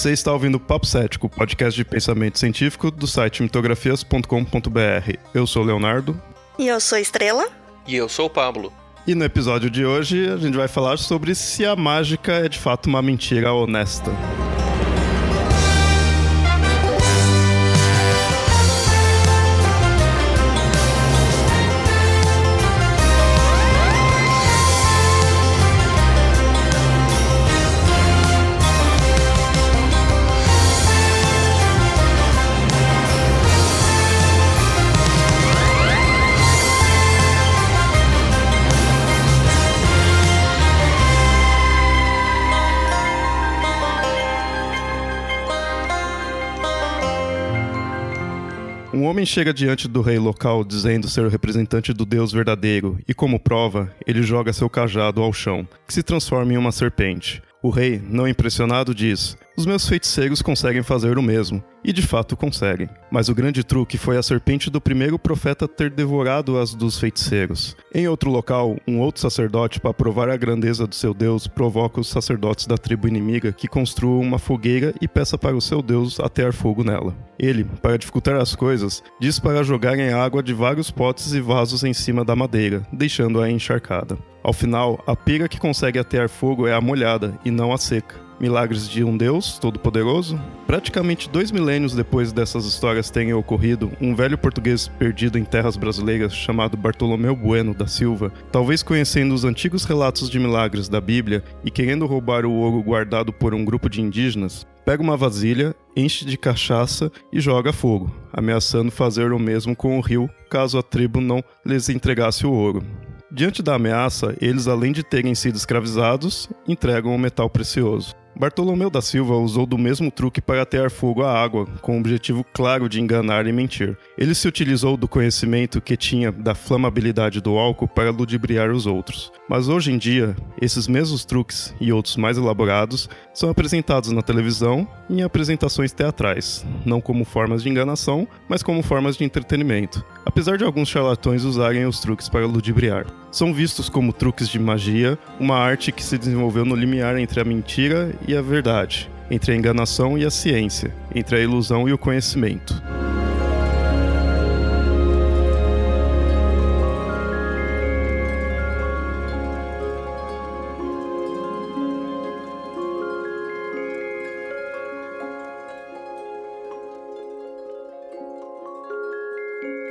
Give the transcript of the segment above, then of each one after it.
Você está ouvindo o Papo Cético, podcast de pensamento científico do site mitografias.com.br. Eu sou o Leonardo. E eu sou Estrela. E eu sou o Pablo. E no episódio de hoje a gente vai falar sobre se a mágica é de fato uma mentira honesta. Homem chega diante do rei local dizendo ser o representante do Deus verdadeiro, e como prova, ele joga seu cajado ao chão, que se transforma em uma serpente. O rei, não impressionado, diz: Os meus feiticeiros conseguem fazer o mesmo. E de fato conseguem. Mas o grande truque foi a serpente do primeiro profeta ter devorado as dos feiticeiros. Em outro local, um outro sacerdote, para provar a grandeza do seu Deus, provoca os sacerdotes da tribo inimiga que construam uma fogueira e peça para o seu Deus atear fogo nela. Ele, para dificultar as coisas, diz para jogarem água de vários potes e vasos em cima da madeira, deixando-a encharcada. Ao final, a pira que consegue atear fogo é a molhada e não a seca. Milagres de um Deus Todo-Poderoso? Praticamente dois milênios depois dessas histórias terem ocorrido, um velho português perdido em terras brasileiras chamado Bartolomeu Bueno da Silva, talvez conhecendo os antigos relatos de milagres da Bíblia e querendo roubar o ouro guardado por um grupo de indígenas, pega uma vasilha, enche de cachaça e joga fogo, ameaçando fazer o mesmo com o rio caso a tribo não lhes entregasse o ouro. Diante da ameaça, eles, além de terem sido escravizados, entregam o metal precioso. Bartolomeu da Silva usou do mesmo truque para atear fogo à água, com o objetivo claro de enganar e mentir. Ele se utilizou do conhecimento que tinha da flamabilidade do álcool para ludibriar os outros. Mas hoje em dia, esses mesmos truques e outros mais elaborados são apresentados na televisão e em apresentações teatrais, não como formas de enganação, mas como formas de entretenimento, apesar de alguns charlatões usarem os truques para ludibriar. São vistos como truques de magia, uma arte que se desenvolveu no limiar entre a mentira e a verdade, entre a enganação e a ciência, entre a ilusão e o conhecimento.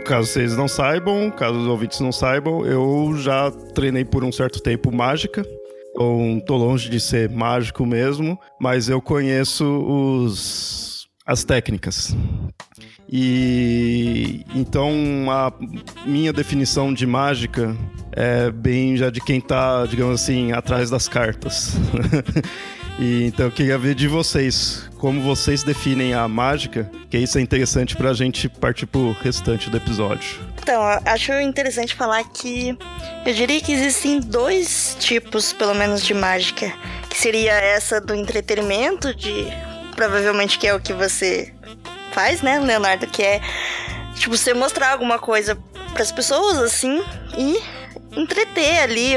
Caso vocês não saibam, caso os ouvintes não saibam, eu já treinei por um certo tempo mágica. Então, tô longe de ser mágico mesmo, mas eu conheço os as técnicas. E então a minha definição de mágica é bem já de quem tá, digamos assim, atrás das cartas. E, então eu queria ver de vocês, como vocês definem a mágica, que isso é interessante pra gente partir pro restante do episódio. Então, acho interessante falar que eu diria que existem dois tipos, pelo menos, de mágica. Que seria essa do entretenimento, de provavelmente que é o que você faz, né, Leonardo? Que é tipo você mostrar alguma coisa para as pessoas assim e entreter ali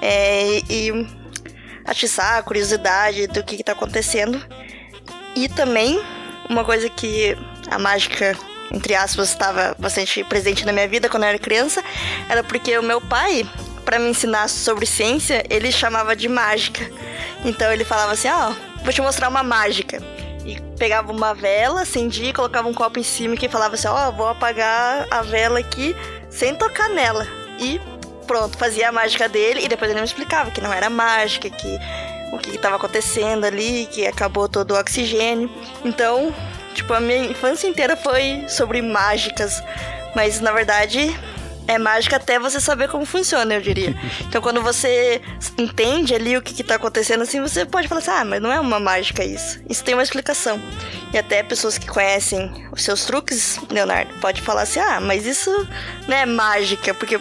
é, e atiçar a curiosidade do que, está acontecendo. E também, uma coisa que a mágica, entre aspas, estava bastante presente na minha vida quando eu era criança, era porque o meu pai, para me ensinar sobre ciência, ele chamava de mágica. Então ele falava assim: Ó, oh, vou te mostrar uma mágica. E pegava uma vela, acendia, colocava um copo em cima e falava assim: Ó, oh, vou apagar a vela aqui sem tocar nela. E pronto, fazia a mágica dele e depois ele me explicava que não era mágica, que o que estava acontecendo ali, que acabou todo o oxigênio. Então, tipo, a minha infância inteira foi sobre mágicas, mas na verdade é mágica até você saber como funciona, eu diria. Então, quando você entende ali o que, está acontecendo, assim, você pode falar assim: ah, mas não é uma mágica isso. Isso tem uma explicação. E até pessoas que conhecem os seus truques, Leonardo, pode falar assim: ah, mas isso não é mágica, porque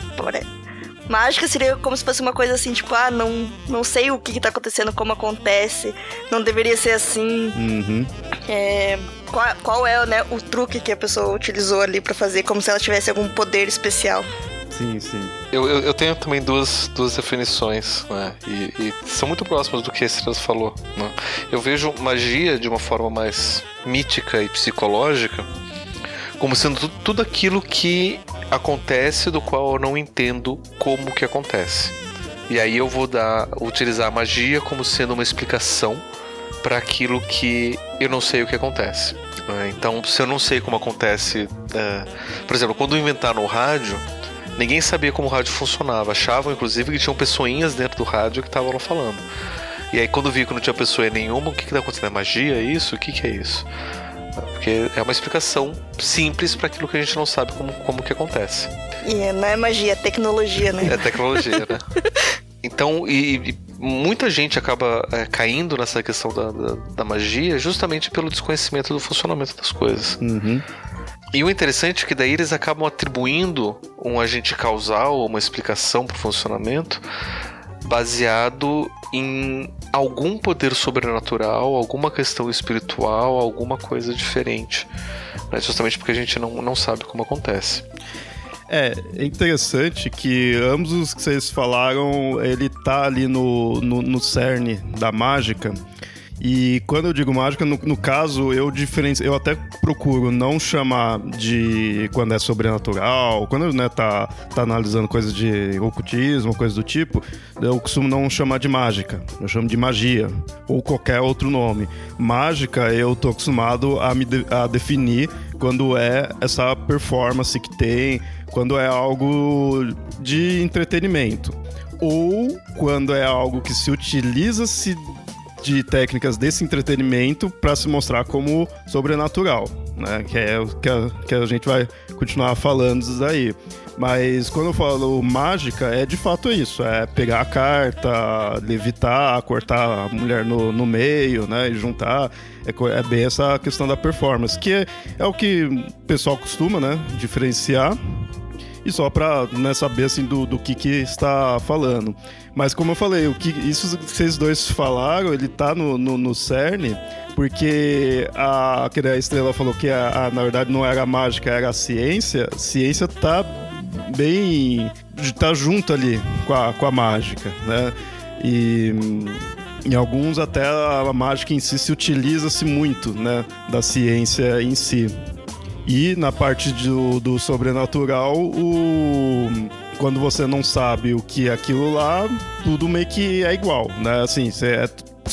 Mágica seria como se fosse uma coisa assim, tipo, ah, não, não sei o que, que tá acontecendo, como acontece, não deveria ser assim. Uhum. É, qual, qual é né, o truque que a pessoa utilizou ali para fazer, como se ela tivesse algum poder especial. Sim, sim. Eu, eu, eu, tenho também duas, duas definições, né? E, e são muito próximas do que a Estrelas falou. Né? Eu vejo magia de uma forma mais mítica e psicológica como sendo tudo aquilo que acontece do qual eu não entendo como que acontece. E aí eu vou dar, utilizar a magia como sendo uma explicação para aquilo que eu não sei o que acontece. Né? Então, se eu não sei como acontece, é... por exemplo, quando inventaram o rádio, ninguém sabia como o rádio funcionava. Achavam, inclusive, que tinham pessoinhas dentro do rádio que estavam falando. E aí, quando vi que não tinha pessoa nenhuma, o que está acontecendo? É magia? Isso? O que, que é isso? Porque é uma explicação simples para aquilo que a gente não sabe como, como que acontece. E não é magia, é tecnologia, né? É tecnologia, né? Então, e, e, muita gente acaba é, caindo nessa questão da, da, da, magia justamente pelo desconhecimento do funcionamento das coisas. Uhum. E o interessante é que daí eles acabam atribuindo um agente causal, uma explicação para o funcionamento, baseado em algum poder sobrenatural, alguma questão espiritual, alguma coisa diferente. Né? Justamente porque a gente não, não sabe como acontece. É, é interessante que ambos os que vocês falaram, ele tá ali no, no, no cerne da mágica. E quando eu digo mágica, no, no caso, eu diferencio, eu até procuro não chamar de quando é sobrenatural, quando né, tá, tá analisando coisas de ocultismo, coisas do tipo, eu costumo não chamar de mágica, eu chamo de magia, ou qualquer outro nome. Mágica eu tô acostumado a, me de, a definir quando é essa performance que tem, quando é algo de entretenimento. Ou quando é algo que se utiliza-se de técnicas desse entretenimento para se mostrar como sobrenatural, né? Que é o que a, que a gente vai continuar falando isso aí. Mas quando eu falo mágica, é de fato isso: é pegar a carta, levitar, cortar a mulher no, no meio, né? E juntar. É, é bem essa questão da performance, que é, é o que o pessoal costuma, né? Diferenciar e só para né, saber assim do, do que, que está falando. Mas como eu falei, o que isso que vocês dois falaram, ele tá no, no, no CERN, porque a, a estrela falou que a, a, na verdade não era a mágica, era a ciência. Ciência tá bem. tá junto ali com a, com a mágica, né? E em alguns até a mágica em si se utiliza-se muito, né, da ciência em si. E na parte do, do sobrenatural, o quando você não sabe o que é aquilo lá, tudo meio que é igual, né? Assim, você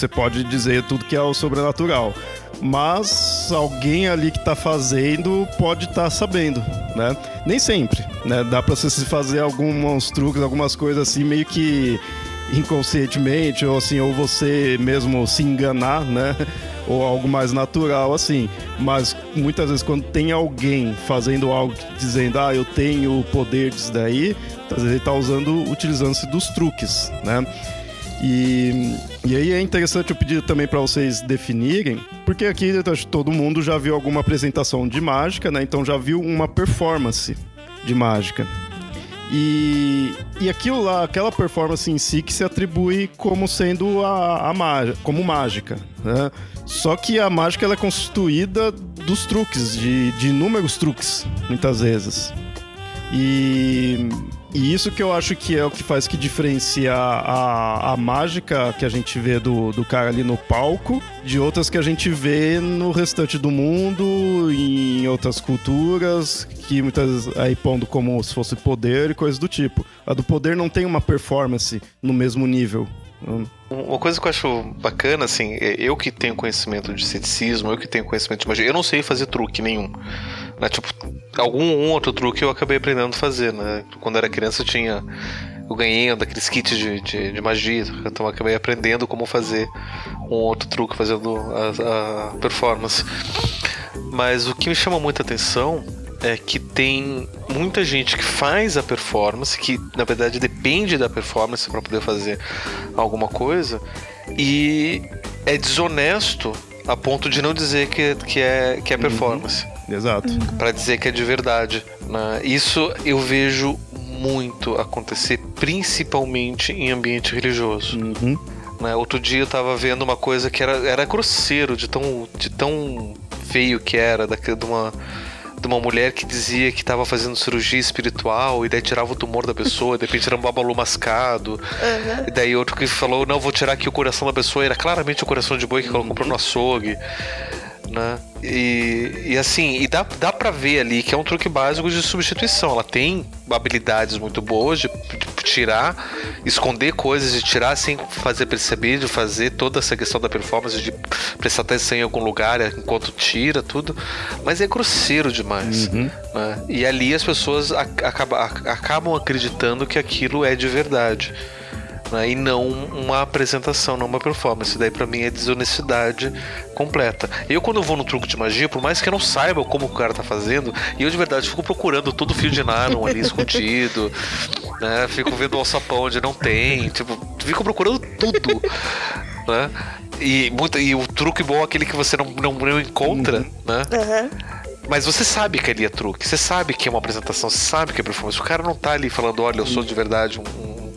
é, pode dizer tudo que é o sobrenatural. Mas alguém ali que está fazendo pode estar tá sabendo, né? Nem sempre, né? Dá para você fazer alguns truques, algumas coisas assim, meio que inconscientemente, ou assim, ou você mesmo se enganar, né? Ou algo mais natural assim. Mas muitas vezes quando tem alguém fazendo algo dizendo, ah, eu tenho o poder disso daí, às vezes ele está usando, utilizando-se dos truques, né? E, e aí é interessante eu pedir também para vocês definirem, porque aqui todo mundo já viu alguma apresentação de mágica, né? Então já viu uma performance de mágica. E, e aquilo lá, aquela performance em si que se atribui como sendo a, a mágica, como mágica, né? Só que a mágica ela é constituída dos truques, de, de inúmeros truques, muitas vezes. E, e, isso que eu acho que é o que faz que diferencia a, a mágica que a gente vê do, do cara ali no palco de outras que a gente vê no restante do mundo, em outras culturas, que muitas aí pondo como se fosse poder e coisas do tipo. A do poder não tem uma performance no mesmo nível. Uma coisa que eu acho bacana, assim, é eu que tenho conhecimento de ceticismo, eu que tenho conhecimento de magia, eu não sei fazer truque nenhum. Né? Tipo, algum um outro truque eu acabei aprendendo a fazer, né? Quando era criança eu tinha. Eu ganhei daqueles kits de, de, de magia, então eu acabei aprendendo como fazer um outro truque, fazendo a, a performance. Mas o que me chama muita atenção é que tem muita gente que faz a performance, que na verdade depende da performance para poder fazer alguma coisa, e é desonesto a ponto de não dizer que, que, é, que é uhum. performance. Uhum. Exato. Para dizer que é de verdade. Né? Isso eu vejo muito acontecer, principalmente em ambiente religioso. Uhum. Né? Outro dia eu tava vendo uma coisa que era, era grosseiro, de tão, de tão feio que era, daquele, de uma de uma mulher que dizia que estava fazendo cirurgia espiritual e daí tirava o tumor da pessoa, de repente era um babalu mascado. Uhum. E daí outro que falou, não, vou tirar aqui o coração da pessoa, era claramente o coração de boi que ela comprou no açougue né? E, e assim, e dá, dá pra ver ali que é um truque básico de substituição. Ela tem habilidades muito boas de, de tirar, esconder coisas, de tirar sem fazer perceber, de fazer toda essa questão da performance, de prestar atenção em algum lugar enquanto tira tudo. Mas é grosseiro demais. Uhum. Né? E ali as pessoas acabam, acabam acreditando que aquilo é de verdade né? e não uma apresentação, não uma performance. Daí para mim é desonestidade completa. Eu quando eu vou no truque de magia, por mais que eu não saiba como o cara tá fazendo, e eu de verdade fico procurando todo o fio de nylon ali escondido, né? Fico vendo o alçapão onde não tem, tipo, fico procurando tudo, né? E, muito, e o truque bom é aquele que você não, não, não encontra, uhum. né? Uhum. Mas você sabe que ali é truque, você sabe que é uma apresentação, você sabe que é performance. O cara não tá ali falando, olha, eu sou de verdade um,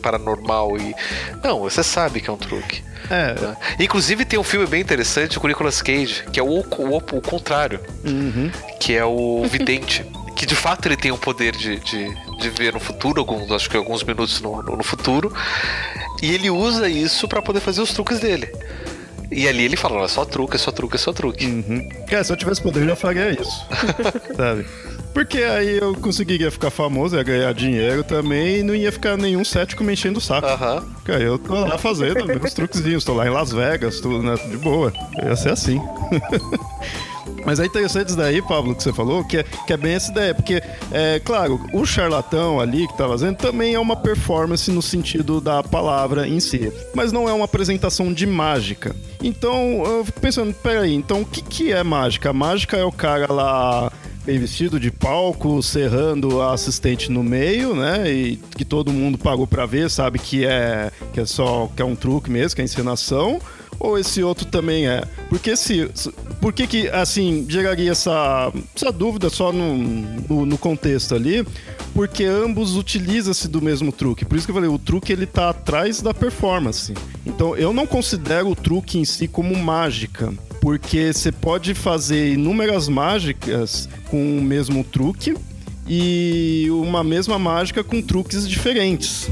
paranormal e. Não, você sabe que é um truque. É. Tá? Inclusive tem um filme bem interessante com o Nicolas Cage, que é o, o, o contrário. Uhum. Que é o Vidente. que de fato ele tem o poder de, de, de, ver no futuro, alguns, acho que alguns minutos no, no futuro. E ele usa isso para poder fazer os truques dele. E ali ele fala, é só truque, é só truque, é só truque. Uhum. Cara, se eu tivesse poder, eu já faria isso. Sabe? Porque aí eu conseguiria ficar famoso, ia ganhar dinheiro também e não ia ficar nenhum cético me enchendo o saco. Aham. Porque aí eu tô lá fazendo meus truquezinhos, tô lá em Las Vegas, tudo, né? De boa. Ia ser assim. Mas é interessante isso daí, Pablo, que você falou, que é, que é bem essa ideia, porque, é claro, o charlatão ali que tá fazendo também é uma performance no sentido da palavra em si, mas não é uma apresentação de mágica. Então, eu fico pensando, peraí, então o que, que é mágica? A mágica é o cara lá bem vestido de palco, serrando a assistente no meio, né? E que todo mundo pagou para ver, sabe que é que é só que é um truque mesmo, que é encenação. Ou esse outro também é? Porque se, por que que assim geraria essa, essa dúvida só no, no, no contexto ali? Porque ambos utilizam-se do mesmo truque. Por isso que eu falei, o truque ele tá atrás da performance. Então eu não considero o truque em si como mágica porque você pode fazer inúmeras mágicas com o mesmo truque e uma mesma mágica com truques diferentes.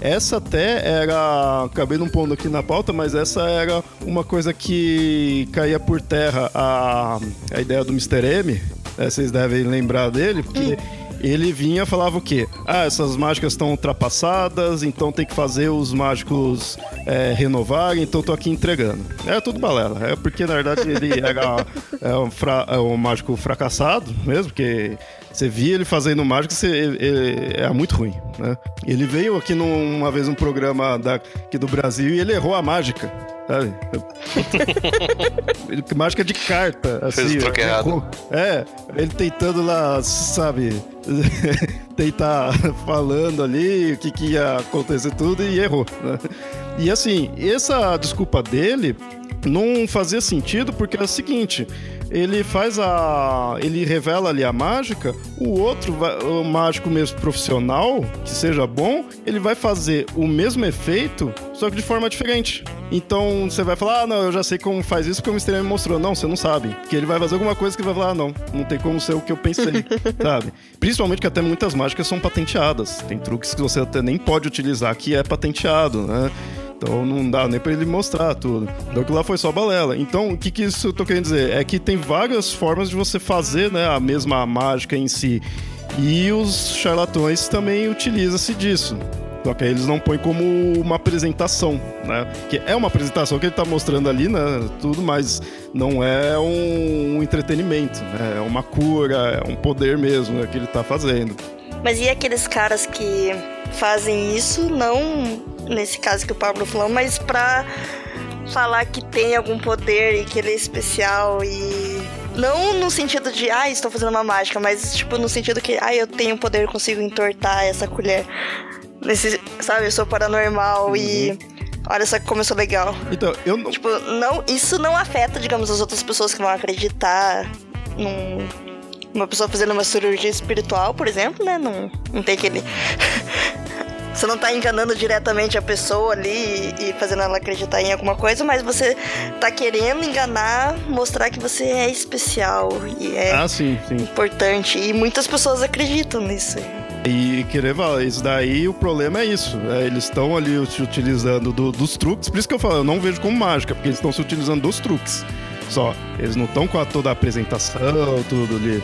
Essa até era. Acabei não pondo aqui na pauta, mas essa era uma coisa que caía por terra a, a ideia do Mr. M. É, vocês devem lembrar dele, porque. Hum ele vinha falava o quê? Ah, essas mágicas estão ultrapassadas, então tem que fazer os mágicos é, renovarem, então tô aqui entregando. É tudo balela. É porque, na verdade, ele era é um, fra, é um mágico fracassado mesmo, porque você via ele fazendo mágica, você, ele, ele, é muito ruim, né? Ele veio aqui num, uma vez um programa da, aqui do Brasil e ele errou a mágica sabe? mágica de carta, assim. Fez o truque errado. É, ele tentando lá, sabe, tentar falando ali o que, que ia acontecer tudo e errou, né? E assim, essa desculpa dele não fazia sentido porque é o seguinte, ele faz a. ele revela ali a mágica, o outro, o mágico mesmo profissional, que seja bom, ele vai fazer o mesmo efeito, só que de forma diferente. Então você vai falar, ah, não, eu já sei como faz isso porque o Mistério me mostrou. Não, você não sabe. Que ele vai fazer alguma coisa que vai falar, ah, não, não tem como ser o que eu pensei, sabe? Principalmente que até muitas mágicas são patenteadas. Tem truques que você até nem pode utilizar que é patenteado, né? Então não dá nem para ele mostrar tudo. Então aquilo lá foi só balela. Então o que, que isso eu tô querendo dizer? É que tem várias formas de você fazer né, a mesma mágica em si. E os charlatões também utilizam-se disso. Só que aí eles não põem como uma apresentação, né? Que é uma apresentação que ele tá mostrando ali, né? Tudo, mas não é um, entretenimento, né? É uma cura, é um poder mesmo né, que ele tá fazendo. Mas e aqueles caras que fazem isso, não nesse caso que o Pablo falou, mas pra falar que tem algum poder e que ele é especial e. Não no sentido de, ah, estou fazendo uma mágica, mas tipo no sentido que, ah, eu tenho poder, consigo entortar essa colher. Nesse, sabe, eu sou paranormal uhum. e. Olha só como eu sou legal. Então, eu não. Tipo, não, isso não afeta, digamos, as outras pessoas que vão acreditar num. Uma pessoa fazendo uma cirurgia espiritual, por exemplo, né? Não, não tem aquele você não tá enganando diretamente a pessoa ali e, fazendo ela acreditar em alguma coisa, mas você tá querendo enganar, mostrar que você é especial e é ah, sim, sim. importante. E muitas pessoas acreditam nisso. E querer falar, isso daí o problema é isso. É, eles estão ali se utilizando do, dos truques, por isso que eu falo, eu não vejo como mágica, porque eles estão se utilizando dos truques só. Eles não estão com a, toda a apresentação, tudo ali.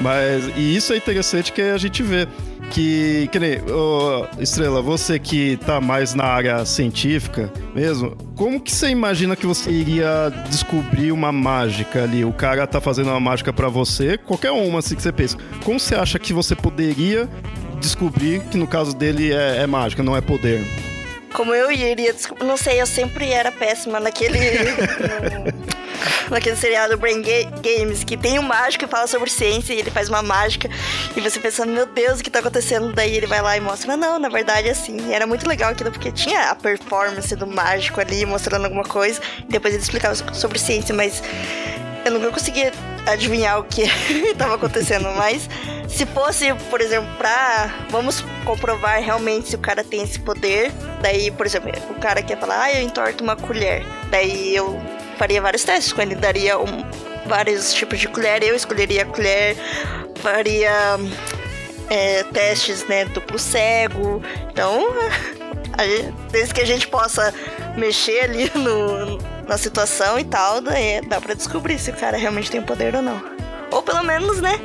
Mas, e isso é interessante que a gente vê. Que, que nem, oh, Estrela, você que tá mais na área científica mesmo, como que você imagina que você iria descobrir uma mágica ali? O cara tá fazendo uma mágica para você, qualquer uma assim que você pensa. Como você acha que você poderia descobrir que no caso dele é, é mágica, não é poder? Como eu iria descobrir? Não sei, eu sempre era péssima naquele. naquele seriado Brain Games, que tem um mágico que fala sobre ciência e ele faz uma mágica e você pensando, meu Deus, o que tá acontecendo? Daí ele vai lá e mostra, não, na verdade é assim. E era muito legal aquilo porque tinha a performance do mágico ali mostrando alguma coisa e depois ele explicava sobre ciência, mas eu nunca conseguia adivinhar o que estava acontecendo, mas se fosse, por exemplo, pra. Vamos comprovar realmente se o cara tem esse poder. Daí, por exemplo, o cara quer falar, ah, eu entorto uma colher. Daí eu faria vários testes com ele, daria um, vários tipos de colher, eu escolheria a colher, faria é, testes, né, duplo cego. Então, desde que a gente possa mexer ali no, na situação e tal, daí dá pra descobrir se o cara realmente tem poder ou não. Ou pelo menos, né?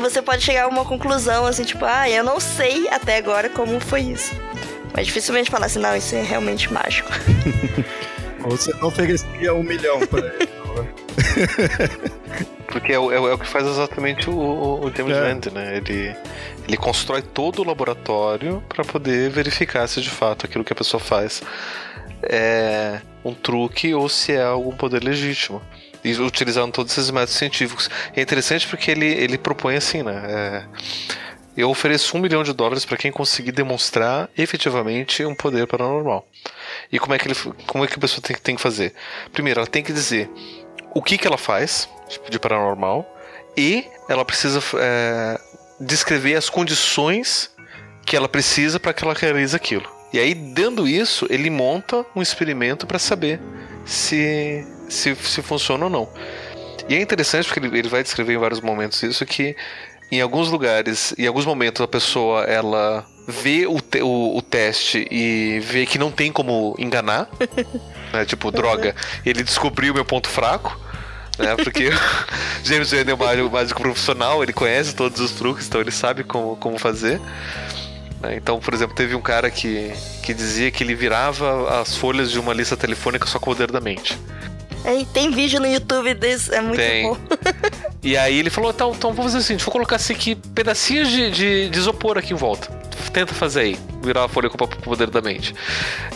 Você pode chegar a uma conclusão assim, tipo, ah, eu não sei até agora como foi isso. Mas dificilmente falar assim, não, isso é realmente mágico. Você não ofereceria um milhão pra ele. Porque é o, é o, que faz exatamente o, o James é. Rand, né? Ele, ele constrói todo o laboratório para poder verificar se de fato aquilo que a pessoa faz é um truque ou se é algum poder legítimo. E utilizando todos esses métodos científicos. É interessante porque ele, ele propõe assim, né? É, eu ofereço um milhão de dólares para quem conseguir demonstrar efetivamente um poder paranormal. E como é que, ele, como é que a pessoa tem, tem que fazer? Primeiro, ela tem que dizer o que, que ela faz de paranormal e ela precisa é, descrever as condições que ela precisa para que ela realize aquilo. E aí, dando isso, ele monta um experimento para saber se, se, se funciona ou não. E é interessante porque ele, ele vai descrever em vários momentos isso que em alguns lugares, em alguns momentos a pessoa ela vê o, te, o, o teste e vê que não tem como enganar, né? tipo droga, ele descobriu meu ponto fraco. Né? Porque James Wan é um mágico profissional, ele conhece todos os truques, então ele sabe como, como fazer. Né? Então, por exemplo, teve um cara que, que dizia que ele virava as folhas de uma lista telefônica só com o poder da mente. É, tem vídeo no YouTube desse, é muito tem. bom. e aí ele falou: então, então vamos fazer o seguinte, vou colocar assim aqui pedacinhos de, de, de isopor aqui em volta. Tenta fazer aí, virar a folha com o poder da mente.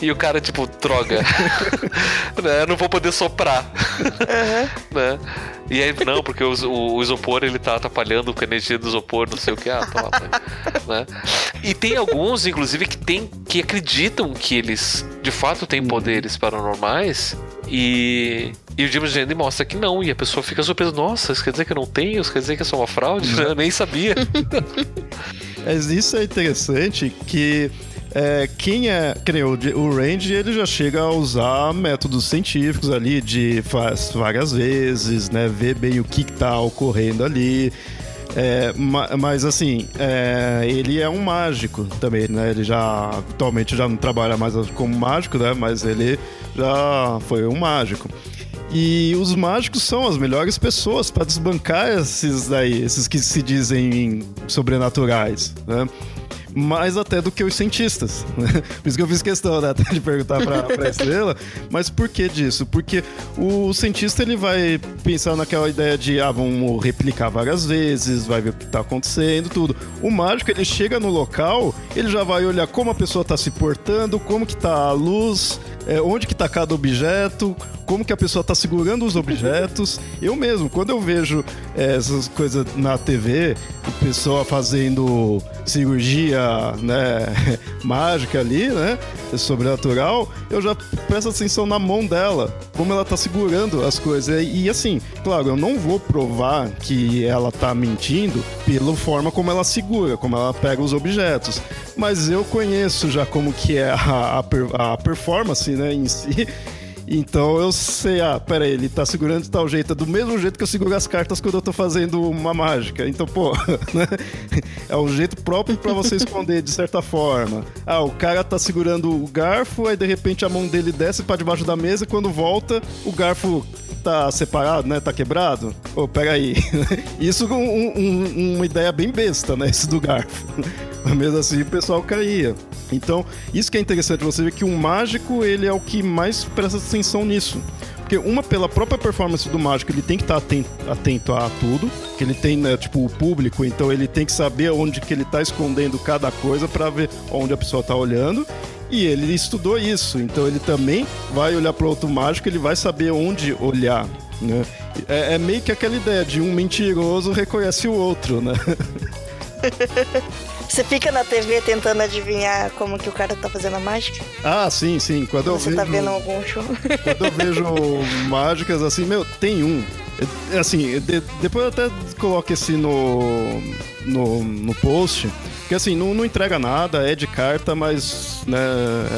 E o cara, tipo, droga. né? Não vou poder soprar. Uhum. né? E aí, não, porque o, o, o, isopor ele tá atrapalhando com a energia do isopor, não sei o que. Ah, toma, né? E tem alguns, inclusive, que, tem, que acreditam que eles de fato têm poderes paranormais e, e o James Randi mostra que não, e a pessoa fica surpresa, nossa, isso quer dizer que eu não tenho? Isso quer dizer que é só uma fraude? Eu nem sabia. Mas isso é interessante que é, quem é. O, o Range, ele já chega a usar métodos científicos ali de faz várias vezes, né? Ver bem o que tá ocorrendo ali. É, mas assim, é, ele é um mágico também, né? Ele já atualmente já não trabalha mais como mágico, né? Mas ele já foi um mágico. E os mágicos são as melhores pessoas para desbancar esses daí, esses que se dizem sobrenaturais, né? Mais até do que os cientistas. Por isso que eu fiz questão né, até de perguntar para a estrela, mas por que disso? Porque o cientista ele vai pensar naquela ideia de ah, vamos replicar várias vezes, vai ver o que está acontecendo, tudo. O mágico ele chega no local, ele já vai olhar como a pessoa está se portando, como que está a luz, é, onde que está cada objeto, como que a pessoa está segurando os objetos. Eu mesmo, quando eu vejo é, essas coisas na TV, o pessoal fazendo cirurgia né, mágica ali, né? sobrenatural, eu já presto atenção na mão dela, como ela tá segurando as coisas. E, e assim, claro, eu não vou provar que ela tá mentindo pela forma como ela segura, como ela pega os objetos. Mas eu conheço já como que é a, a, a performance, né, em si. Então eu sei, ah, pera aí, ele tá segurando de tal jeito, é do mesmo jeito que eu seguro as cartas quando eu tô fazendo uma mágica. Então, pô, né? É um jeito próprio para você esconder de certa forma. Ah, o cara tá segurando o garfo, aí de repente a mão dele desce para debaixo da mesa e quando volta, o garfo tá separado, né? Tá quebrado. Ô, oh, peraí. Isso com um, um, uma ideia bem besta, né? Esse do garfo. Mas mesmo assim o pessoal caía. Então, isso que é interessante, você ver que o mágico, ele é o que mais presta atenção nisso. Porque uma, pela própria performance do mágico, ele tem que estar atento, atento a tudo. Que ele tem, né, tipo, o público, então ele tem que saber onde que ele está escondendo cada coisa para ver onde a pessoa está olhando. E ele estudou isso, então ele também vai olhar para outro mágico, ele vai saber onde olhar. Né? É, é meio que aquela ideia de um mentiroso reconhece o outro, né? Você fica na TV tentando adivinhar como que o cara tá fazendo a mágica? Ah, sim, sim. Quando eu Você vejo, tá vendo algum show? Quando eu vejo mágicas assim, meu, tem um. É, assim, de, depois eu até coloco esse no, no, no post. Que assim, não, não entrega nada, é de carta, mas né,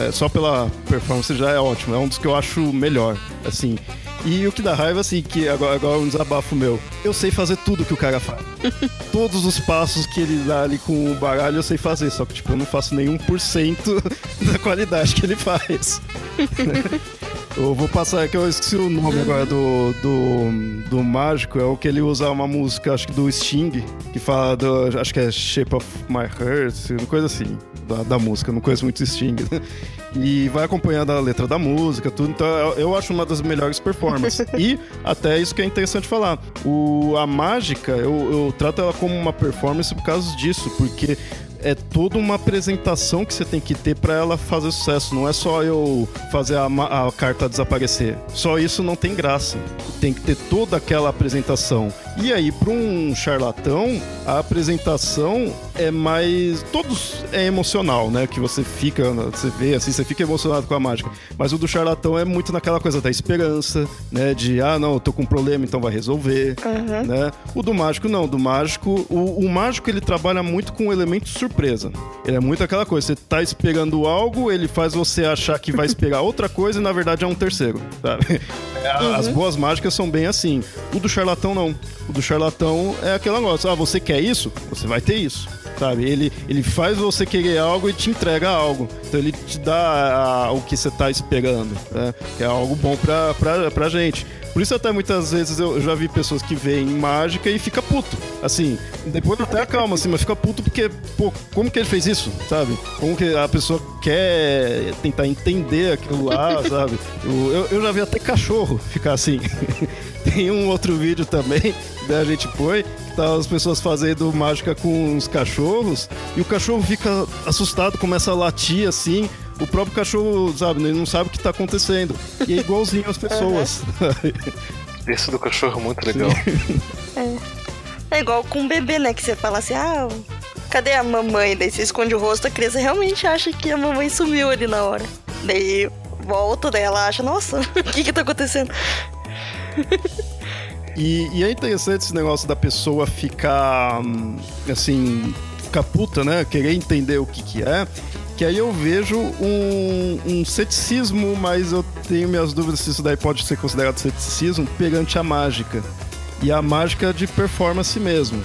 é, só pela performance já é ótimo. É um dos que eu acho melhor. Assim, e o que dá raiva, assim, que agora, agora é um desabafo meu. Eu sei fazer tudo que o cara faz. Todos os passos que ele dá ali com o baralho eu sei fazer, só que, tipo, eu não faço nenhum por cento da qualidade que ele faz. eu vou passar, que eu esqueci o nome agora do, do, do mágico, é o que ele usa uma música, acho que do Sting, que fala do, acho que é Shape of My Heart, uma coisa assim, da, da música, não conheço muito Sting, né? e vai acompanhando a letra da música, tudo. Então eu acho uma das melhores performances. e até isso que é interessante falar. O, a mágica, eu, eu trato ela como uma performance por causa disso, porque é toda uma apresentação que você tem que ter para ela fazer sucesso. Não é só eu fazer a, a, carta desaparecer. Só isso não tem graça. Tem que ter toda aquela apresentação. E aí, para um charlatão, a apresentação é mais. Todos é emocional, né? Que você fica, você vê assim, você fica emocionado com a mágica. Mas o do charlatão é muito naquela coisa da esperança, né? De, ah, não, eu tô com um problema, então vai resolver, uhum. né? O do mágico, não. Do mágico, o, o mágico ele trabalha muito com o elemento surpresa. Ele é muito aquela coisa, você tá esperando algo, ele faz você achar que vai esperar outra coisa e na verdade é um terceiro, sabe? Uhum. As boas mágicas são bem assim. O do charlatão, não. O do charlatão é aquele negócio: ah, você quer isso? Você vai ter isso. Sabe? Ele, ele faz você querer algo e te entrega algo. Então ele te dá a, o que você está esperando. Né? Que é algo bom pra, pra, pra gente. Por isso até muitas vezes eu já vi pessoas que veem mágica e fica puto. Assim, depois até acalma, assim, mas fica puto porque, pô, como que ele fez isso, sabe? Como que a pessoa quer tentar entender aquilo lá, sabe? Eu, eu, já vi até cachorro ficar assim. Tem um outro vídeo também, da a gente põe, que tá as pessoas fazendo mágica com os cachorros, e o cachorro fica assustado, começa a latir assim, o próprio cachorro, sabe, ele não sabe o que tá acontecendo. E é igualzinho às pessoas. Esse do cachorro é muito legal. É. é igual com um bebê, né? Que você fala assim, ah, cadê a mamãe? Daí você esconde o rosto, a criança realmente acha que a mamãe sumiu ali na hora. Daí volta, daí ela acha, nossa, o que que tá acontecendo? E, e, é interessante esse negócio da pessoa ficar, assim, ficar puta, né? Querer entender o que que é que aí eu vejo um, um, ceticismo, mas eu tenho minhas dúvidas se isso daí pode ser considerado ceticismo perante a mágica. E a mágica de performance mesmo.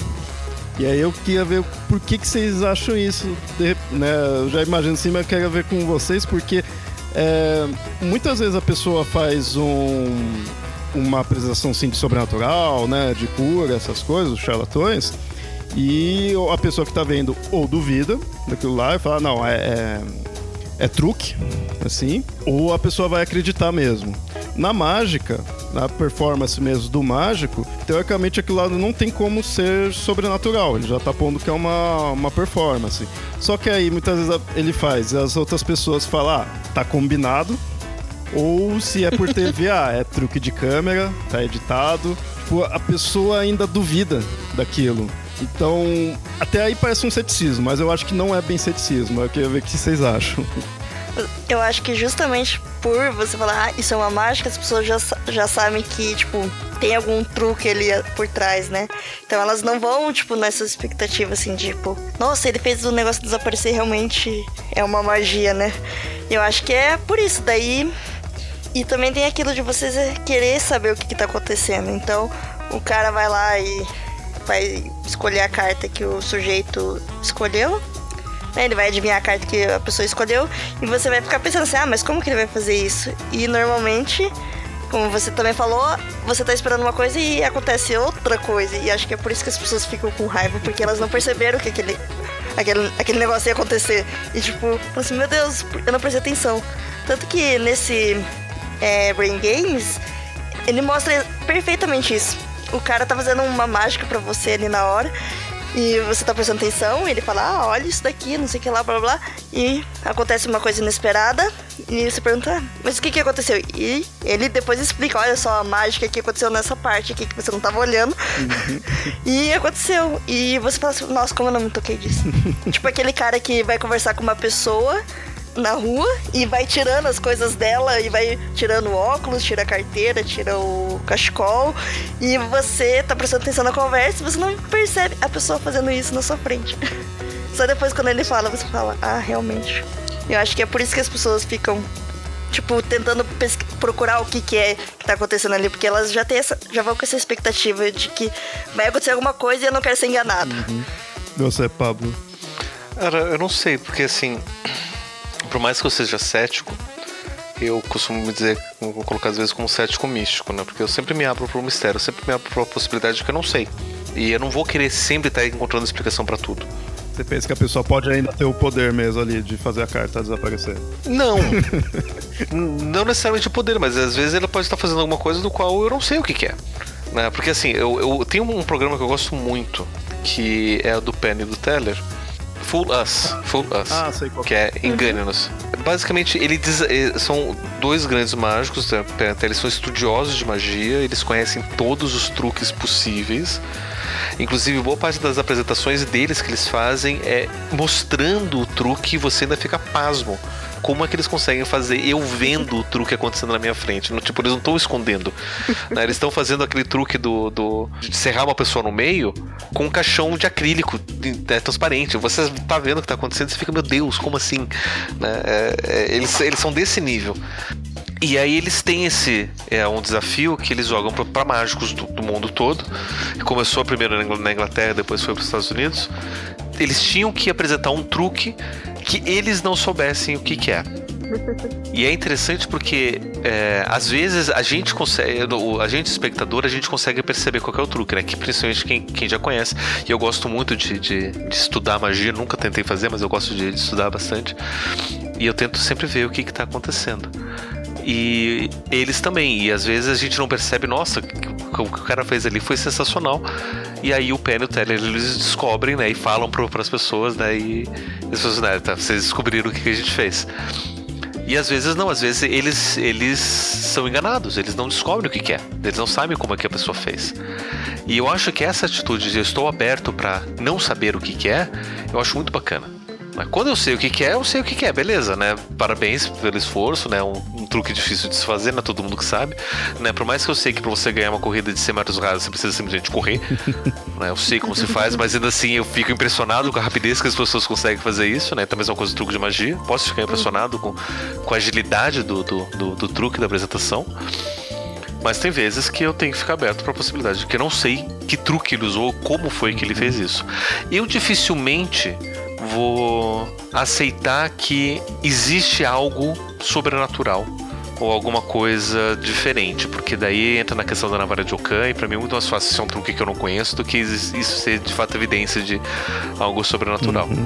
E aí eu queria ver por que, que vocês acham isso. De, né? Eu já imagino assim, mas eu quero ver com vocês, porque é, muitas vezes a pessoa faz um, uma apresentação assim, de sobrenatural, né? De cura, essas coisas, os charlatões. E a pessoa que tá vendo ou duvida daquilo lá e fala, não, é, é, é truque, assim, ou a pessoa vai acreditar mesmo. Na mágica, na performance mesmo do mágico, teoricamente aquilo lá não tem como ser sobrenatural. Ele já tá pondo que é uma, uma performance. Só que aí muitas vezes ele faz e as outras pessoas falam, ah, tá combinado. Ou se é por TV, ah, é truque de câmera, tá editado. Tipo, a pessoa ainda duvida daquilo. Então, até aí parece um ceticismo, mas eu acho que não é bem ceticismo. Eu queria ver o que vocês acham. Eu acho que justamente por você falar, ah, isso é uma mágica, as pessoas já, já sabem que, tipo, tem algum truque ali por trás, né? Então elas não vão, tipo, nessa expectativa assim, tipo, nossa, ele fez o negócio desaparecer, realmente é uma magia, né? Eu acho que é por isso. Daí. E também tem aquilo de vocês querer saber o que, que tá acontecendo. Então, o cara vai lá e vai escolher a carta que o sujeito escolheu. Né? Ele vai adivinhar a carta que a pessoa escolheu. E você vai ficar pensando assim, ah, mas como que ele vai fazer isso? E normalmente como você também falou, você tá esperando uma coisa e acontece outra coisa. E acho que é por isso que as pessoas ficam com raiva, porque elas não perceberam que aquele, aquele, aquele negócio ia acontecer. E tipo, assim, meu Deus, eu não prestei atenção. Tanto que nesse é, Brain Games, ele mostra perfeitamente isso. O cara tá fazendo uma mágica para você ali na hora. E você tá prestando atenção, e ele fala, ah, olha isso daqui, não sei o que lá, blá blá. E acontece uma coisa inesperada, e você pergunta, ah, mas o que que aconteceu? E ele depois explica, olha só a mágica que aconteceu nessa parte aqui que você não tava olhando. Uhum. e aconteceu. E você fala assim, nossa, como eu não me toquei disso. tipo aquele cara que vai conversar com uma pessoa na rua e vai tirando as coisas dela e vai tirando o óculos, tira a carteira, tira o cachecol e você tá prestando atenção na conversa e você não percebe a pessoa fazendo isso na sua frente. Só depois quando ele fala, você fala, ah, realmente. Eu acho que é por isso que as pessoas ficam tipo, tentando procurar o que, que é que tá acontecendo ali, porque elas já têm essa, já vão com essa expectativa de que vai acontecer alguma coisa e eu não quero ser enganado. Uhum. Você, Pablo? Cara, eu não sei, porque assim, por mais que eu seja cético, eu costumo me dizer, vou colocar às vezes como cético místico, né? Porque eu sempre me abro para o mistério, eu sempre me abro para a possibilidade que eu não sei. E eu não vou querer sempre estar encontrando explicação para tudo. Você pensa que a pessoa pode ainda ter o poder mesmo ali de fazer a carta desaparecer? Não. não necessariamente o poder, mas às vezes ela pode estar fazendo alguma coisa do qual eu não sei o que, que é. Né? Porque assim, eu, eu tenho um programa que eu gosto muito, que é o do Penny do Teller, Fool Us. Fool Us. Ah, sei qual. Que é Engane-nos. Basicamente, ele diz, eh, são dois grandes mágicos, né? eles são estudiosos de magia, eles conhecem todos os truques possíveis. Inclusive, boa parte das apresentações deles que eles fazem é mostrando o truque e você ainda fica pasmo como é que eles conseguem fazer eu vendo o truque acontecendo na minha frente. No, tipo, eles não estão escondendo. né? Eles estão fazendo aquele truque do, do, de serrar uma pessoa no meio com um caixão de acrílico é, transparente. Você tá vendo o que tá acontecendo, você fica, meu Deus, como assim? Né? É, é, eles, eles são desse nível. E aí eles têm esse é um desafio que eles jogam para mágicos do, do, mundo todo. Começou primeiro na Inglaterra, depois foi para os Estados Unidos. Eles tinham que apresentar um truque que eles não soubessem o que, que é. E é interessante porque é, às vezes a gente consegue, a gente espectador, a gente consegue perceber qual é o truque, né? Que principalmente quem, quem já conhece. E eu gosto muito de, de, de estudar magia, nunca tentei fazer, mas eu gosto de, de, estudar bastante. E eu tento sempre ver o que está acontecendo. E eles também. E às vezes a gente não percebe, nossa, o que o cara fez ali foi sensacional. E aí o Penn e o Teller eles descobrem, né? E falam para as pessoas, né? E né, tá, vocês descobriram o que, que a gente fez. E às vezes não, às vezes eles, eles são enganados, eles não descobrem o que, que é, eles não sabem como é que a pessoa fez. E eu acho que essa atitude de eu estou aberto para não saber o que, que é, eu acho muito bacana. Mas quando eu sei o que, que é, eu sei o que, que é, beleza, né? Parabéns pelo esforço, né? Um, um, truque difícil de se fazer, não é todo mundo que sabe. Né? Por mais que eu sei que para você ganhar uma corrida de 100 metros rasos, você precisa simplesmente correr. né? Eu sei como se faz, mas ainda assim eu fico impressionado com a rapidez que as pessoas conseguem fazer isso, né? Também é uma coisa do truque de magia. Posso ficar impressionado com, com a agilidade do, do, do, do truque da apresentação. Mas tem vezes que eu tenho que ficar aberto para a possibilidade de que eu não sei que truque ele usou, como foi que ele fez isso. Eu dificilmente vou aceitar que existe algo sobrenatural ou alguma coisa diferente, porque daí entra na questão da navalha de Okan e para mim é muito mais fácil ser um truque que eu não conheço do que isso ser de fato evidência de algo sobrenatural. Uhum. Né?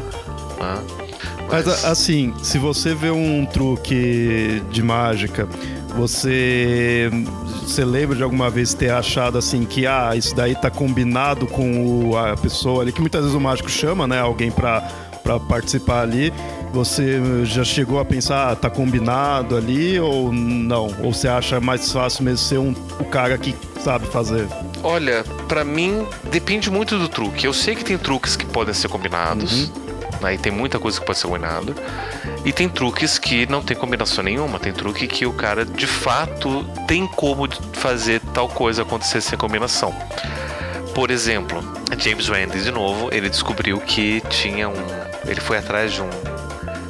Mas... Mas assim, se você vê um truque de mágica, você você lembra de alguma vez ter achado assim que ah, isso daí tá combinado com o, a pessoa ali que muitas vezes o mágico chama, né, alguém para para participar ali. Você já chegou a pensar, ah, tá combinado ali ou não? Ou você acha mais fácil mesmo ser um, o cara que sabe fazer? Olha, para mim depende muito do truque. Eu sei que tem truques que podem ser combinados, uhum. né? E tem muita coisa que pode ser combinado. E tem truques que não tem combinação nenhuma. Tem truque que o cara de fato tem como fazer tal coisa acontecer sem combinação. Por exemplo, James Randi, de novo, ele descobriu que tinha um. Ele foi atrás de um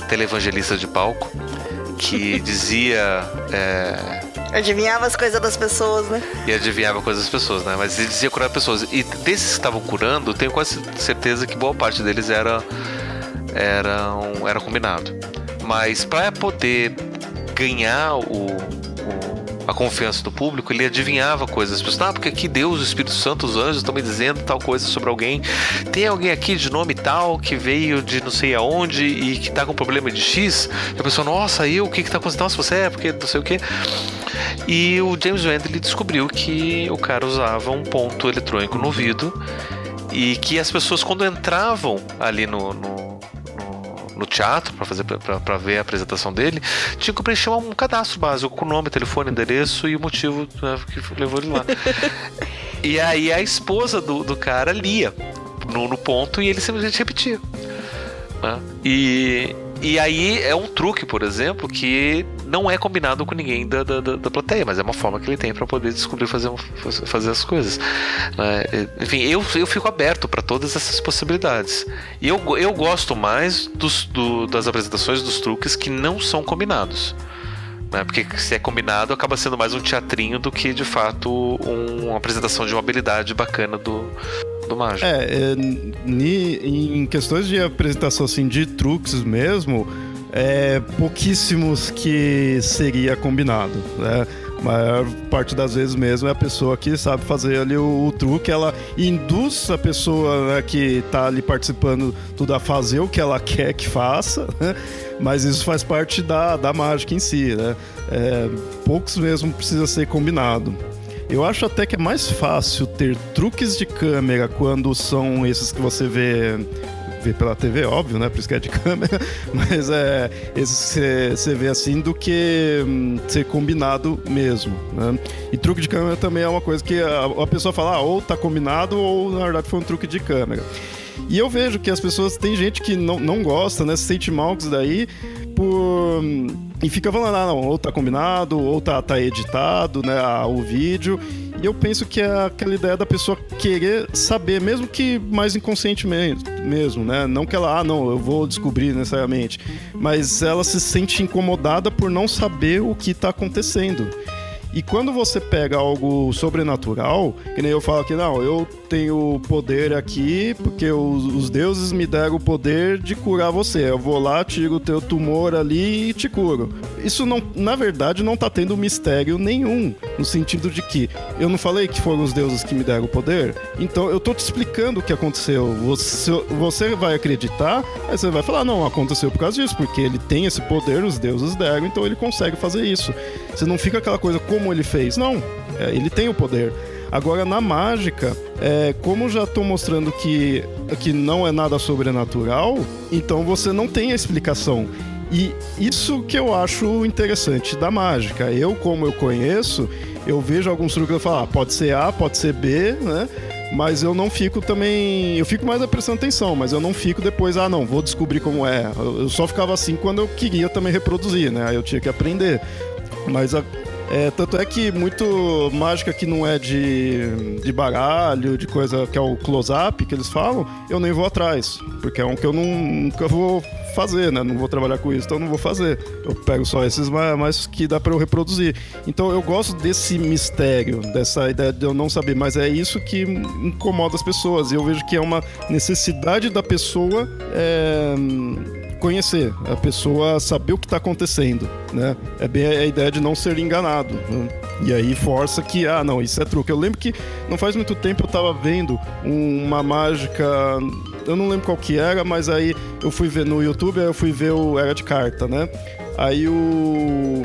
televangelista de palco que dizia. É, Adivinhava as coisas das pessoas, né? E adivinhava coisas das pessoas, né? Mas ele dizia curar pessoas. E desses que estavam curando, tenho quase certeza que boa parte deles era, era, um, era combinado. Mas para poder ganhar o, a confiança do público, ele adivinhava coisas. As pessoas, ah, porque aqui Deus, o Espírito Santo, os anjos estão me dizendo tal coisa sobre alguém. Tem alguém aqui de nome tal que veio de não sei aonde e que tá com problema de X. E a pessoa, nossa, eu, o que que tá acontecendo? Nossa, você é, porque não sei o que. E o James Randall descobriu que o cara usava um ponto eletrônico no ouvido e que as pessoas quando entravam ali no, no no teatro para fazer para ver a apresentação dele, tinha que preencher um cadastro básico com nome, telefone, endereço e o motivo né, que levou ele lá. e aí a esposa do, do cara lia no, no ponto e ele simplesmente repetia. Né? E, e aí é um truque, por exemplo, que não é combinado com ninguém da, da, da plateia, mas é uma forma que ele tem para poder descobrir fazer, fazer as coisas. É, enfim, eu, eu fico aberto para todas essas possibilidades. E eu, eu gosto mais dos, do, das apresentações dos truques que não são combinados. Né? Porque se é combinado, acaba sendo mais um teatrinho do que de fato um, uma apresentação de uma habilidade bacana do, do mágico. É, é em questões de apresentação assim, de truques mesmo, é, pouquíssimos que seria combinado, né? A maior parte das vezes mesmo é a pessoa que sabe fazer ali o, o truque, ela induz a pessoa né, que está ali participando tudo a fazer o que ela quer que faça, né? mas isso faz parte da, da mágica em si, né? É, poucos mesmo precisa ser combinado. Eu acho até que é mais fácil ter truques de câmera quando são esses que você vê vê pela TV, óbvio, né? Por isso que é de câmera. Mas é você vê assim do que hum, ser combinado mesmo. Né? E truque de câmera também é uma coisa que a, a pessoa fala, ah, ou tá combinado, ou na verdade foi um truque de câmera. E eu vejo que as pessoas, tem gente que não, não gosta, né? Se sente mal com isso daí por. Hum, e fica falando, ah, não, ou tá combinado, ou tá, tá editado, né, o vídeo. E eu penso que é aquela ideia da pessoa querer saber, mesmo que mais inconscientemente mesmo, né? Não que ela, ah, não, eu vou descobrir necessariamente. Mas ela se sente incomodada por não saber o que está acontecendo. E quando você pega algo sobrenatural, que nem eu falo aqui, não, eu tenho poder aqui porque os, os, deuses me deram o poder de curar você. Eu vou lá, tiro o teu tumor ali e te curo. Isso não, na verdade, não tá tendo mistério nenhum, no sentido de que eu não falei que foram os deuses que me deram o poder, então eu tô te explicando o que aconteceu. Você, você vai acreditar, aí você vai falar, não, aconteceu por causa disso, porque ele tem esse poder, os deuses deram, então ele consegue fazer isso. Você não fica aquela coisa como ele fez. Não, é, ele tem o poder. Agora, na mágica, é, como já estou mostrando que, que não é nada sobrenatural, então você não tem a explicação. E isso que eu acho interessante da mágica. Eu, como eu conheço, eu vejo alguns truques e falo, ah, pode ser A, pode ser B, né? Mas eu não fico também. Eu fico mais prestando atenção, mas eu não fico depois, ah, não, vou descobrir como é. Eu só ficava assim quando eu queria também reproduzir, né? Aí eu tinha que aprender. Mas a, é, tanto é que muito mágica que não é de, de baralho, de coisa que é o close-up que eles falam, eu nem vou atrás. Porque é um que eu não, nunca vou fazer, né? Não vou trabalhar com isso, então não vou fazer. Eu pego só esses mais que dá para eu reproduzir. Então eu gosto desse mistério, dessa ideia de eu não saber, mas é isso que incomoda as pessoas. E eu vejo que é uma necessidade da pessoa. É conhecer, a pessoa saber o que está acontecendo, né? É bem a ideia de não ser enganado. Né? E aí força que, ah, não, isso é truque. Eu lembro que não faz muito tempo eu estava vendo uma mágica, eu não lembro qual que era, mas aí eu fui ver no YouTube, aí eu fui ver o Era de Carta, né? Aí o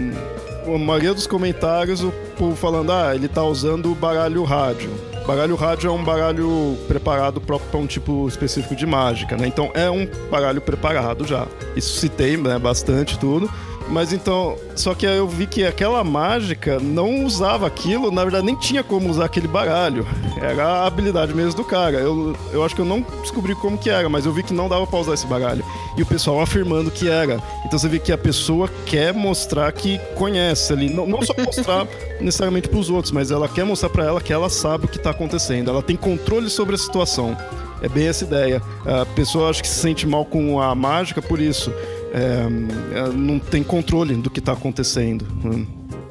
a maioria dos comentários o povo falando, ah, ele tá usando o baralho rádio. Baralho rádio é um baralho preparado para um tipo específico de mágica, né? Então é um baralho preparado já. Isso citei né, bastante tudo. Mas então, só que eu vi que aquela mágica não usava aquilo, na verdade nem tinha como usar aquele baralho. Era a habilidade mesmo do cara. Eu, eu acho que eu não descobri como que era, mas eu vi que não dava pra usar esse baralho. e o pessoal afirmando que era. Então você vê que a pessoa quer mostrar que conhece ali, não, não só mostrar necessariamente para os outros, mas ela quer mostrar para ela que ela sabe o que está acontecendo, ela tem controle sobre a situação. É bem essa ideia. A pessoa acho que se sente mal com a mágica por isso. É, não tem controle do que está acontecendo.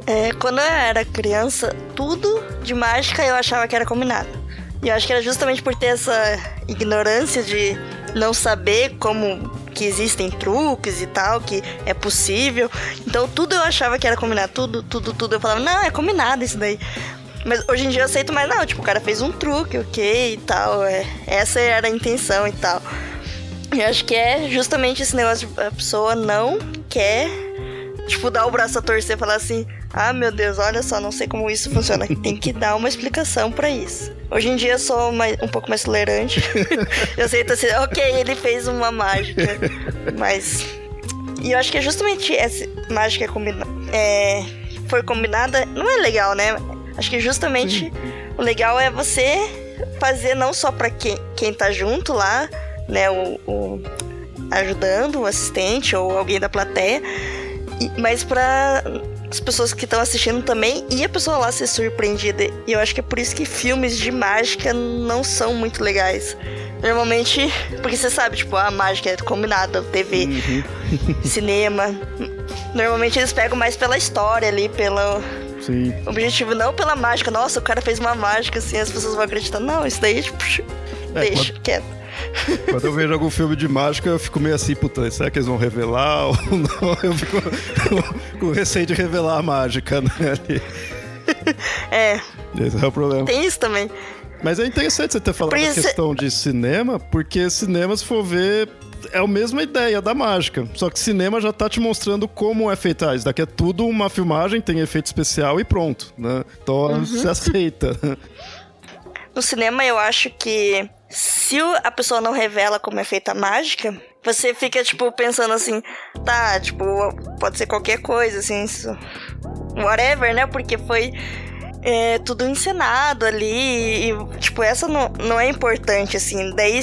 É, quando eu era criança, tudo de mágica eu achava que era combinado. E eu acho que era justamente por ter essa ignorância de não saber como que existem truques e tal, que é possível. Então tudo eu achava que era combinado, tudo, tudo, tudo. Eu falava, não, é combinado isso daí. Mas hoje em dia eu aceito mais, não, tipo, o cara fez um truque, ok e tal. É, essa era a intenção e tal. E acho que é justamente esse negócio de a pessoa não quer, tipo, dar o braço a torcer e falar assim: ah, meu Deus, olha só, não sei como isso funciona. Tem que dar uma explicação para isso. Hoje em dia eu sou mais, um pouco mais tolerante. eu aceito assim, ok, ele fez uma mágica. Mas. E eu acho que é justamente essa mágica combina é, foi combinada. Não é legal, né? Acho que justamente Sim. o legal é você fazer não só para quem, quem tá junto lá, né? O, o ajudando, o assistente ou alguém da plateia, mas para as pessoas que estão assistindo também e a pessoa lá ser surpreendida. E eu acho que é por isso que filmes de mágica não são muito legais. Normalmente, porque você sabe, tipo, a mágica é combinada, TV, uhum. cinema. Normalmente eles pegam mais pela história ali, pelo Sim. objetivo, não pela mágica. Nossa, o cara fez uma mágica assim, as pessoas vão acreditar. Não, isso daí, tipo, é, deixa, quando... quieto. Quando eu vejo algum filme de mágica, eu fico meio assim, puta, será que eles vão revelar ou não? Eu fico com receio de revelar a mágica, né? É. Esse é o problema. Tem isso também. Mas é interessante você ter falado a questão de cinema, porque cinema, se for ver, é a mesma ideia da mágica. Só que cinema já tá te mostrando como é feita. Ah, isso daqui é tudo uma filmagem, tem efeito especial e pronto, né? Então uhum. se aceita. No cinema, eu acho que se a pessoa não revela como é feita a mágica, você fica, tipo, pensando assim, tá, tipo, pode ser qualquer coisa, assim, isso, whatever, né? Porque foi é, tudo encenado ali. E, tipo, essa não, não é importante, assim. Daí,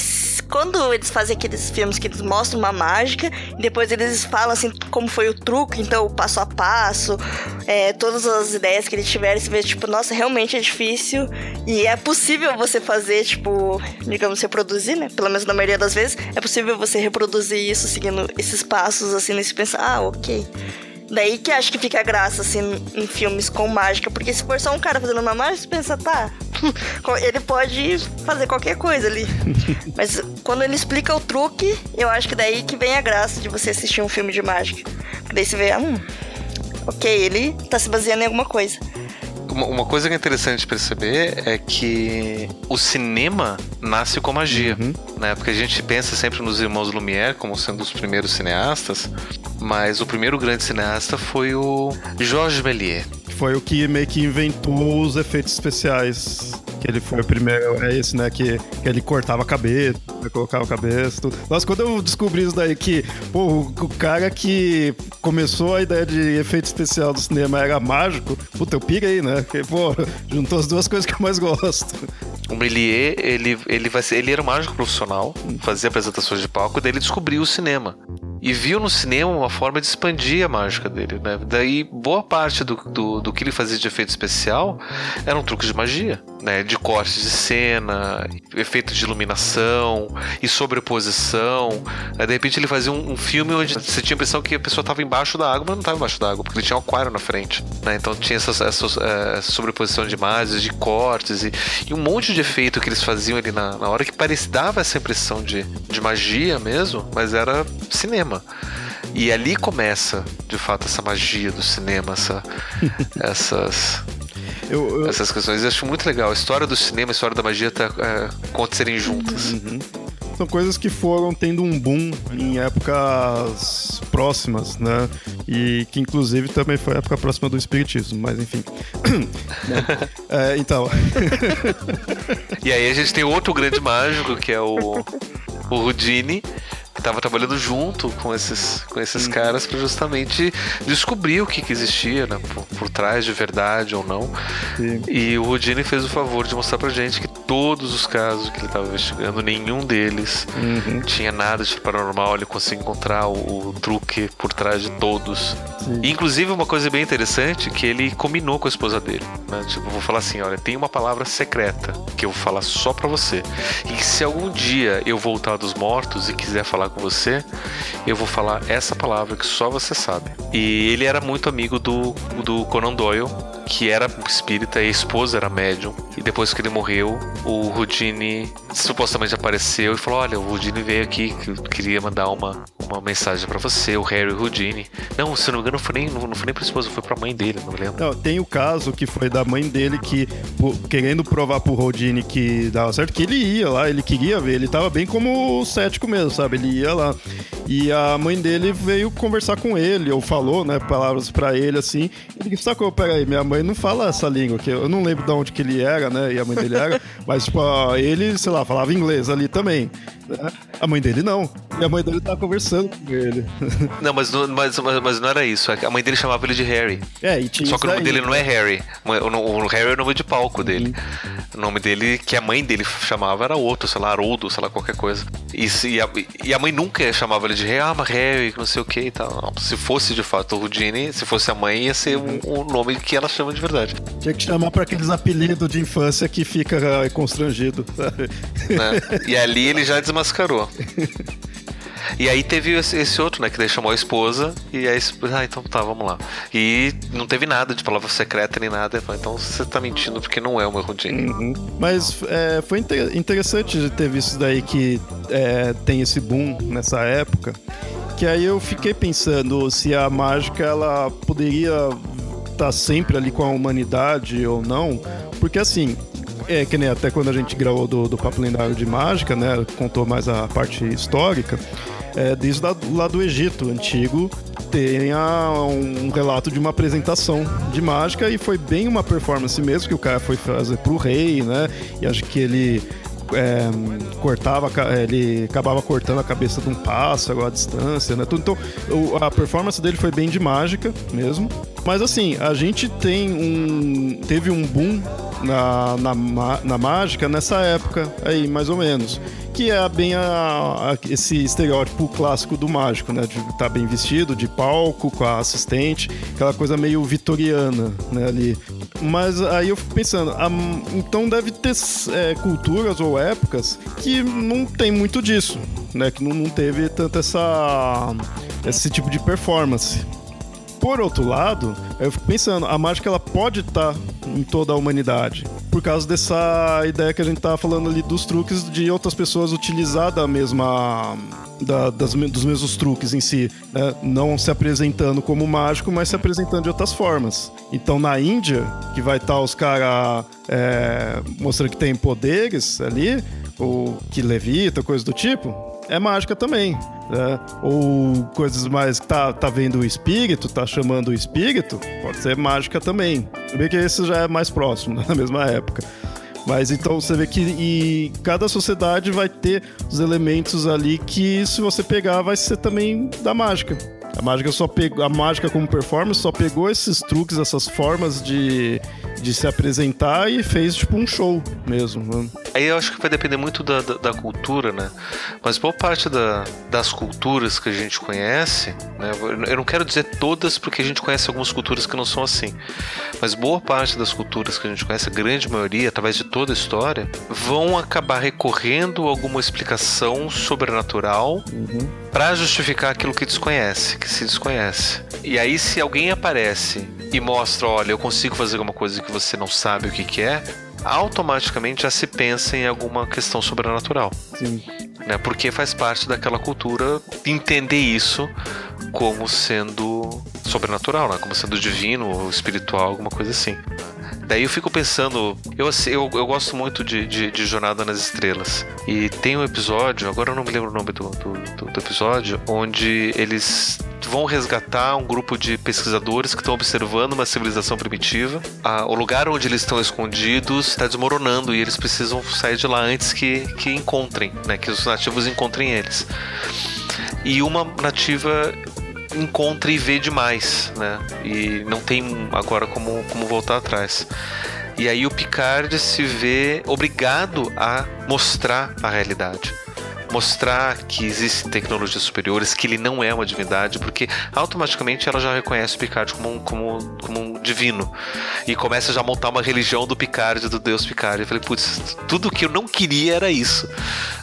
quando eles fazem aqueles filmes que eles mostram uma mágica, e depois eles falam, assim, como foi o truque, então, passo a passo, é, todas as ideias que eles tiveram, você vê, tipo, nossa, realmente é difícil. E é possível você fazer, tipo, digamos, reproduzir, né? Pelo menos na maioria das vezes, é possível você reproduzir isso seguindo esses passos, assim, nesse pensar, ah, ok. Daí que acho que fica a graça, assim, em filmes com mágica. Porque se for só um cara fazendo uma mágica, você pensa, tá, ele pode fazer qualquer coisa ali. Mas quando ele explica o truque, eu acho que daí que vem a graça de você assistir um filme de mágica. Daí você vê, hum, ok, ele tá se baseando em alguma coisa. Uma, uma, coisa que é interessante perceber é que o cinema nasce com magia, uhum. né? Porque a gente pensa sempre nos irmãos Lumière como sendo os primeiros cineastas, mas o primeiro grande cineasta foi o Georges Méliès. Foi o que meio que inventou os efeitos especiais que ele foi o primeiro, é esse, né? Que, que ele cortava a cabeça, colocava a cabeça, tudo. Nossa, quando eu descobri isso daí, que, pô, o, o, cara que começou a ideia de efeito especial do cinema era mágico, puta, eu pirei, né? Porque, pô, juntou as duas coisas que eu mais gosto. O Méliès, ele, ele, vai ser, ele era um mágico profissional, fazia apresentações de palco, daí ele descobriu o cinema. E viu no cinema uma forma de expandir a mágica dele, né? Daí, boa parte do, do, do que ele fazia de efeito especial eram truques de magia, né? De cortes de cena, efeito de iluminação e sobreposição. De repente ele fazia um, um filme onde você tinha a impressão que a pessoa estava embaixo da água, mas não estava embaixo da água, porque ele tinha um aquário na frente, né? Então tinha essa, essa, essa sobreposição de imagens, de cortes e, e um monte de efeito que eles faziam ali na, na hora que parecia, dava essa impressão de, de magia mesmo, mas era cinema. E ali começa, de fato, essa magia do cinema, essa, essas, eu, eu... essas questões. Eu acho muito legal. A história do cinema, a história da magia tá, é, acontecerem juntas. Uhum. São coisas que foram tendo um boom em épocas próximas, né? E que inclusive também foi a época próxima do Espiritismo, mas enfim. é, então. e aí a gente tem outro grande mágico, que é o, o Houdini estava trabalhando junto com esses, com esses caras para justamente descobrir o que, que existia, né? Por, por, trás de verdade ou não. Sim. E o Houdini fez o favor de mostrar pra gente que todos os casos que ele estava investigando, nenhum deles uhum. tinha nada de paranormal. Ele conseguiu encontrar o, o truque por trás de todos. E, inclusive, uma coisa bem interessante que ele combinou com a esposa dele. Né? Tipo, vou falar assim: olha, tem uma palavra secreta que eu vou falar só para você. E se algum dia eu voltar dos mortos e quiser falar com você, eu vou falar essa palavra que só você sabe. E ele era muito amigo do, do Conan Doyle que era espírita e a esposa era médium. E depois que ele morreu, o Rudine supostamente apareceu e falou: Olha, o Rudine veio aqui, que queria mandar uma, uma mensagem para você, o Harry Rudine. Não, se não me engano, não foi nem, não, foi nem pra esposa, foi pra mãe dele, não me lembro. Não, tem o caso que foi da mãe dele que, querendo provar pro Rudine que dava certo, que ele ia lá, ele queria ver, ele tava bem como cético mesmo, sabe? Ele ia lá. E a mãe dele veio conversar com ele, ou falou, né, palavras para ele assim. Ele disse: Sacou, peraí, minha mãe não fala essa língua, que eu não lembro de onde que ele era, né, e a mãe dele era, mas, tipo, ele, sei lá, falava inglês ali também. Né? A mãe dele não. E a mãe dele tava conversando com ele. Não, mas, mas, mas, mas não era isso. A mãe dele chamava ele de Harry. É, e tinha Só que o nome daí, dele não é Harry. O, o, Harry é o nome de palco dele. Uhum. O nome dele, que a mãe dele chamava, era outro, sei lá, Haroldo, sei lá, qualquer coisa. E, e, a, e a mãe nunca chamava ele de Harry, ah, mas Harry, não sei o que e tal. Se fosse de fato o Rudine, se fosse a mãe, ia ser um, um nome que ela chama de verdade. Tinha que chamar para aqueles apelidos de infância que fica uh, constrangido, sabe? Né? E ali ele já desmascarou. E aí teve esse outro, né? Que daí chamou a esposa. E aí, ah, então tá, vamos lá. E não teve nada de palavra secreta nem nada. Então você tá mentindo porque não é o meu Houdini. Uhum. Mas é, foi interessante de ter visto daí que é, tem esse boom nessa época. Que aí eu fiquei pensando se a mágica ela poderia estar tá sempre ali com a humanidade ou não. Porque assim, é que nem até quando a gente gravou do, do Papo Lendário de Mágica, né? Contou mais a parte histórica é, desde lá do Egito antigo tenha um relato de uma apresentação de mágica e foi bem uma performance mesmo que o cara foi fazer pro rei, né? E acho que ele é, cortava, ele acabava cortando a cabeça de um pássaro à distância, né? Então a performance dele foi bem de mágica mesmo. Mas assim, a gente tem um. teve um boom na, na, na mágica nessa época aí, mais ou menos que é bem a, a, esse estereótipo clássico do mágico, né? De estar tá bem vestido, de palco, com a assistente, aquela coisa meio vitoriana, né? Ali. Mas aí eu fico pensando, a, então deve ter é, culturas ou épocas que não tem muito disso, né? Que não, não teve tanto essa, esse tipo de performance. Por outro lado, eu fico pensando, a mágica ela pode estar tá em toda a humanidade. Por causa dessa ideia que a gente tava falando ali dos truques de outras pessoas utilizar da mesma. Da, das, dos mesmos truques em si, né? não se apresentando como mágico, mas se apresentando de outras formas. Então na Índia, que vai estar tá os caras é, mostrando que tem poderes ali, ou que levita, coisa do tipo, é mágica também. Né? Ou coisas mais tá, tá vendo o espírito, tá chamando o espírito, pode ser mágica também. Bem que esse já é mais próximo, né? na mesma época. Mas então você vê que cada sociedade vai ter os elementos ali que se você pegar vai ser também da mágica. A mágica só pegou, a mágica como performance só pegou esses truques, essas formas de, de se apresentar e fez tipo um show mesmo. Né? Aí eu acho que vai depender muito da, da, da cultura, né? Mas boa parte da, das culturas que a gente conhece, né? Eu não quero dizer todas porque a gente conhece algumas culturas que não são assim. Mas boa parte das culturas que a gente conhece, a grande maioria, através de toda a história, vão acabar recorrendo a alguma explicação sobrenatural uhum. Para justificar aquilo que desconhece, que se desconhece. E aí, se alguém aparece e mostra, olha, eu consigo fazer alguma coisa que você não sabe o que, que é, automaticamente já se pensa em alguma questão sobrenatural. Sim. Né? Porque faz parte daquela cultura entender isso como sendo sobrenatural, né? como sendo divino ou espiritual, alguma coisa assim. Daí eu fico pensando, eu, eu, eu gosto muito de, de, de, Jornada nas Estrelas. E tem um episódio, agora eu não me lembro o nome do, do, do episódio, onde eles vão resgatar um grupo de pesquisadores que estão observando uma civilização primitiva. O lugar onde eles estão escondidos está desmoronando e eles precisam sair de lá antes que, que encontrem, né? Que os nativos encontrem eles. E uma nativa encontra e vê demais, né? E não tem agora como, como voltar atrás. E aí o Picard se vê obrigado a mostrar a realidade mostrar que existem tecnologias superiores, que ele não é uma divindade, porque automaticamente ela já reconhece o Picard como um, como, como um divino. E começa já a montar uma religião do Picard, do deus Picard. Eu falei, putz, tudo que eu não queria era isso.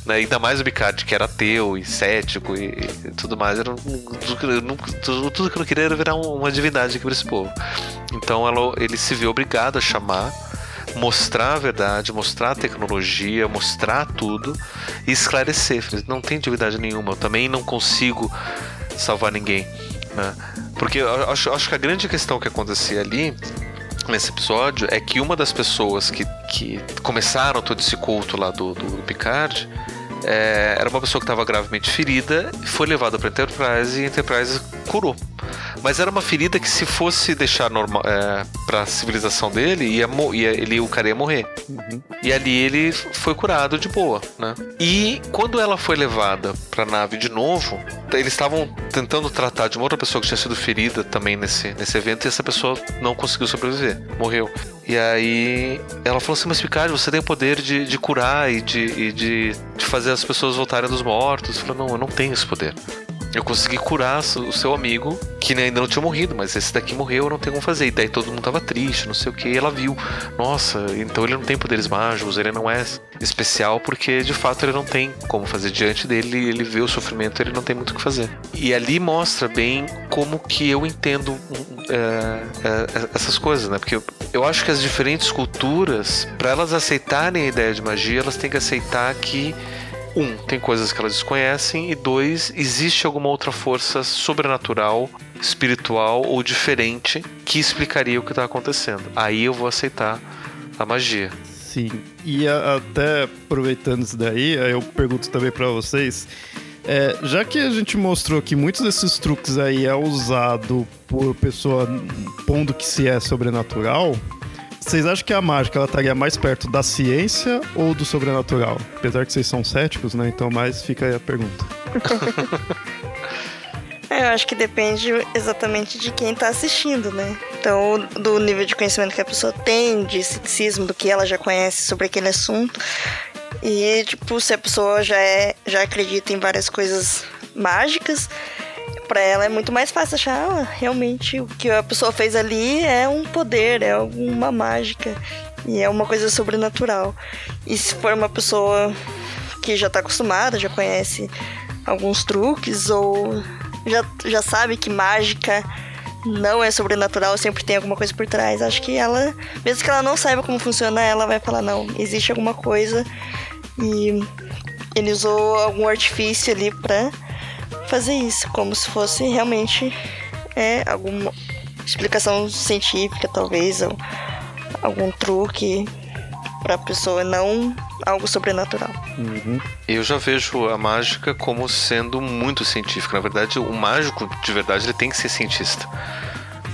Né? Ainda mais o Picard, que era ateu e cético e, e tudo mais. Era, tudo, tudo, que eu não queria era virar uma divindade aqui para esse povo. Então ela, ele se vê obrigado a chamar mostrar a verdade, mostrar a tecnologia, mostrar tudo e esclarecer. Não tem divindade nenhuma. Eu também não consigo salvar ninguém. Né? Porque eu acho, acho que a grande questão que acontecia ali nesse episódio é que uma das pessoas que, que começaram todo esse culto lá do, do Picard é, era uma pessoa que estava gravemente ferida, foi levada para Enterprise e a Enterprise curou. Mas era uma ferida que se fosse deixar normal é, para a civilização dele, ia, ia, ele, o cara ia morrer. Uhum. E ali ele foi curado de boa, né? E quando ela foi levada para a nave de novo, eles estavam tentando tratar de uma outra pessoa que tinha sido ferida também nesse, nesse evento e essa pessoa não conseguiu sobreviver, morreu. E aí ela falou assim: Mas Picard, você tem o poder de, de curar e, de, e de, de fazer as pessoas voltarem dos mortos. Eu falei: Não, eu não tenho esse poder. Eu consegui curar o seu amigo, que ainda não tinha morrido, mas esse daqui morreu, eu não tenho como fazer. E daí todo mundo tava triste, não sei o que. E ela viu, nossa, então ele não tem poderes mágicos, ele não é especial, porque de fato ele não tem como fazer diante dele, ele vê o sofrimento, ele não tem muito o que fazer. E ali mostra bem como que eu entendo é, é, essas coisas, né? Porque eu, eu acho que as diferentes culturas, para elas aceitarem a ideia de magia, elas têm que aceitar que um, tem coisas que elas desconhecem, e dois, existe alguma outra força sobrenatural, espiritual ou diferente que explicaria o que está acontecendo. Aí eu vou aceitar a magia. Sim, e a, até aproveitando isso daí, eu pergunto também para vocês. É, já que a gente mostrou que muitos desses truques aí é usado por pessoa pondo que se é sobrenatural, vocês acham que a mágica ela estaria mais perto da ciência ou do sobrenatural? Apesar que vocês são céticos, né? Então mais fica aí a pergunta. É, eu acho que depende exatamente de quem está assistindo, né? Então, do nível de conhecimento que a pessoa tem, de ceticismo, do que ela já conhece sobre aquele assunto. E, tipo, se a pessoa já, é, já acredita em várias coisas mágicas, para ela é muito mais fácil achar ah, realmente o que a pessoa fez ali é um poder, é alguma mágica e é uma coisa sobrenatural. E se for uma pessoa que já tá acostumada, já conhece alguns truques ou já, já sabe que mágica não é sobrenatural, sempre tem alguma coisa por trás. Acho que ela, mesmo que ela não saiba como funciona, ela vai falar: não, existe alguma coisa e ele usou algum artifício ali pra fazer isso, como se fosse realmente é, alguma explicação científica, talvez, ou algum truque para a pessoa, não algo sobrenatural. Uhum. Eu já vejo a mágica como sendo muito científica. Na verdade, o mágico, de verdade, ele tem que ser cientista.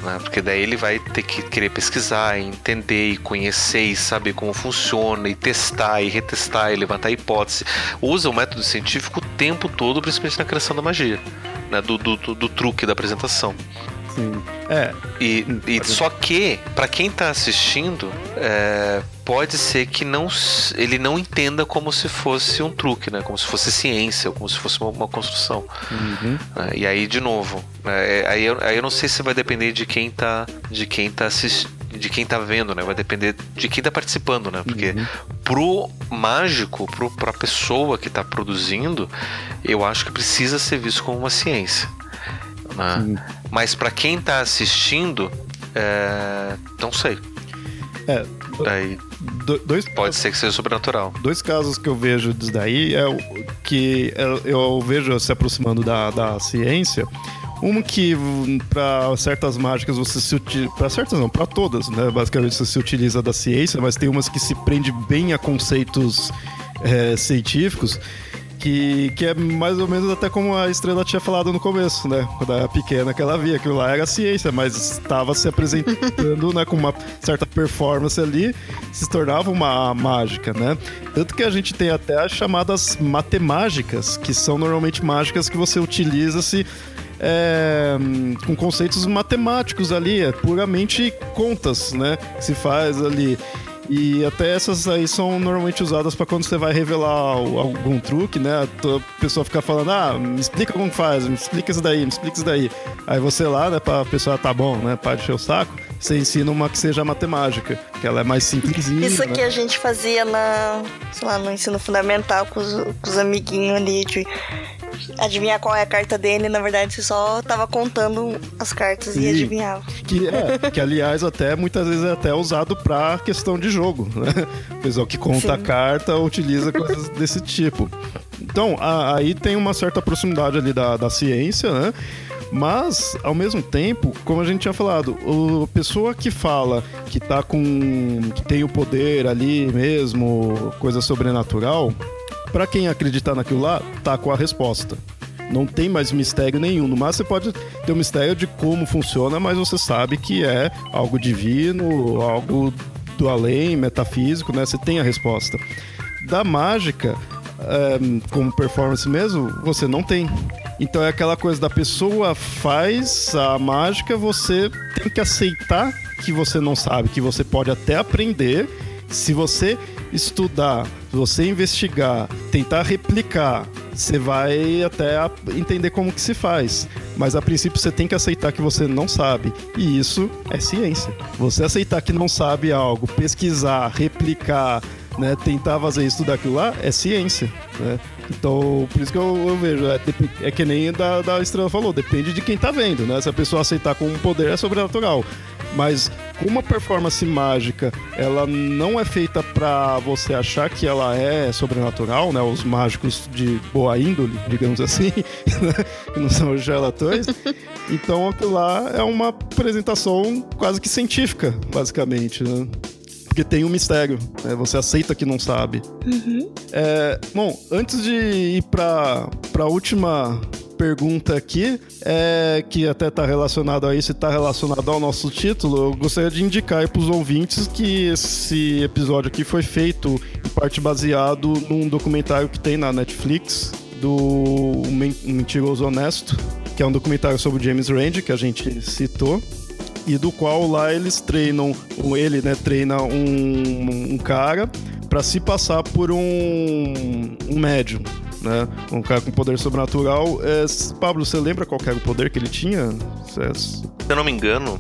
Né? Porque daí ele vai ter que querer pesquisar, entender e conhecer e saber como funciona, e testar e retestar e levantar hipótese. Usa o método científico o tempo todo, principalmente na criação da magia, né? do, do, do, do truque da apresentação. Sim. É. E, e só que, para quem tá assistindo, é, pode ser que não, ele não entenda como se fosse um truque, né? Como se fosse ciência, ou como se fosse uma, uma construção. Uhum. É, e aí, de novo, é, aí, eu, aí eu não sei se vai depender de quem tá, de quem tá assistindo de quem tá vendo, né? Vai depender de quem tá participando, né? Porque uhum. pro mágico, pro, pra pessoa que tá produzindo, eu acho que precisa ser visto como uma ciência. Né? Mas para quem tá assistindo, é... não sei. É. Daí, do, dois pode ser que seja sobrenatural. Dois casos que eu vejo disso daí é o que eu vejo se aproximando da, da ciência. Uma que para certas mágicas você se utiliza. Para certas não, para todas, né? Basicamente você se utiliza da ciência, mas tem umas que se prende bem a conceitos é, científicos que, que é mais ou menos até como a estrela tinha falado no começo, né? Quando era pequena que ela via, aquilo lá era ciência, mas estava se apresentando né, com uma certa performance ali, se tornava uma mágica, né? Tanto que a gente tem até as chamadas matemágicas, que são normalmente mágicas que você utiliza se é, com conceitos matemáticos ali, é puramente contas, né? Que se faz ali. E até essas aí são normalmente usadas para quando você vai revelar algum truque, né? A pessoa fica falando, ah, me explica como faz, me explica isso daí, me explica isso daí. Aí você lá, né, pra pessoa, tá bom, né, para encher o saco, você ensina uma que seja matemática, que ela é mais simplesinha. Isso aqui né? a gente fazia na, sei lá, no ensino fundamental com os, com os amiguinhos ali de adivinhar qual é a carta dele, na verdade você só tava contando as cartas e, e adivinhava. Que, é, que aliás até muitas vezes é até usado pra questão de jogo, né? O pessoal que conta Sim. a carta utiliza coisas desse tipo. Então, a, aí tem uma certa proximidade ali da, da ciência, né? Mas, ao mesmo tempo, como a gente tinha falado, a pessoa que fala que tá com. que tem o poder ali mesmo, coisa sobrenatural, para quem acreditar naquilo lá, tá com a resposta. Não tem mais mistério nenhum. No máximo você pode ter um mistério de como funciona, mas você sabe que é algo divino, algo do além, metafísico, né? Você tem a resposta. Da mágica, é, como performance mesmo, você não tem. Então é aquela coisa da pessoa faz a mágica, você tem que aceitar que você não sabe, que você pode até aprender. Se você estudar, se você investigar, tentar replicar, você vai até entender como que se faz. Mas a princípio você tem que aceitar que você não sabe. E isso é ciência. Você aceitar que não sabe algo, pesquisar, replicar, né, tentar fazer isso tudo aquilo lá, é ciência. Né? Então, por isso que eu, eu vejo, é, é, que nem da, da Estrela falou, depende de quem tá vendo, né? Se a pessoa aceitar como um poder, é sobrenatural. Mas como uma performance mágica, ela não é feita para você achar que ela é sobrenatural, né? Os mágicos de boa índole, digamos assim, né? que não são os charlatões. Então aquilo lá é uma apresentação quase que científica, basicamente, né? porque tem um mistério. Né? Você aceita que não sabe. Uhum. É, bom, antes de ir para a última pergunta aqui, é, que até está relacionado a isso e está relacionado ao nosso título, eu gostaria de indicar para os ouvintes que esse episódio aqui foi feito em parte baseado num documentário que tem na Netflix do Mentiroso Honesto, que é um documentário sobre James Randi, que a gente citou e do qual lá eles treinam, ele né, treina um, um cara para se passar por um, um médium, né? Um cara com poder sobrenatural. É, Pablo, você lembra qual era o poder que ele tinha? Se eu não me engano,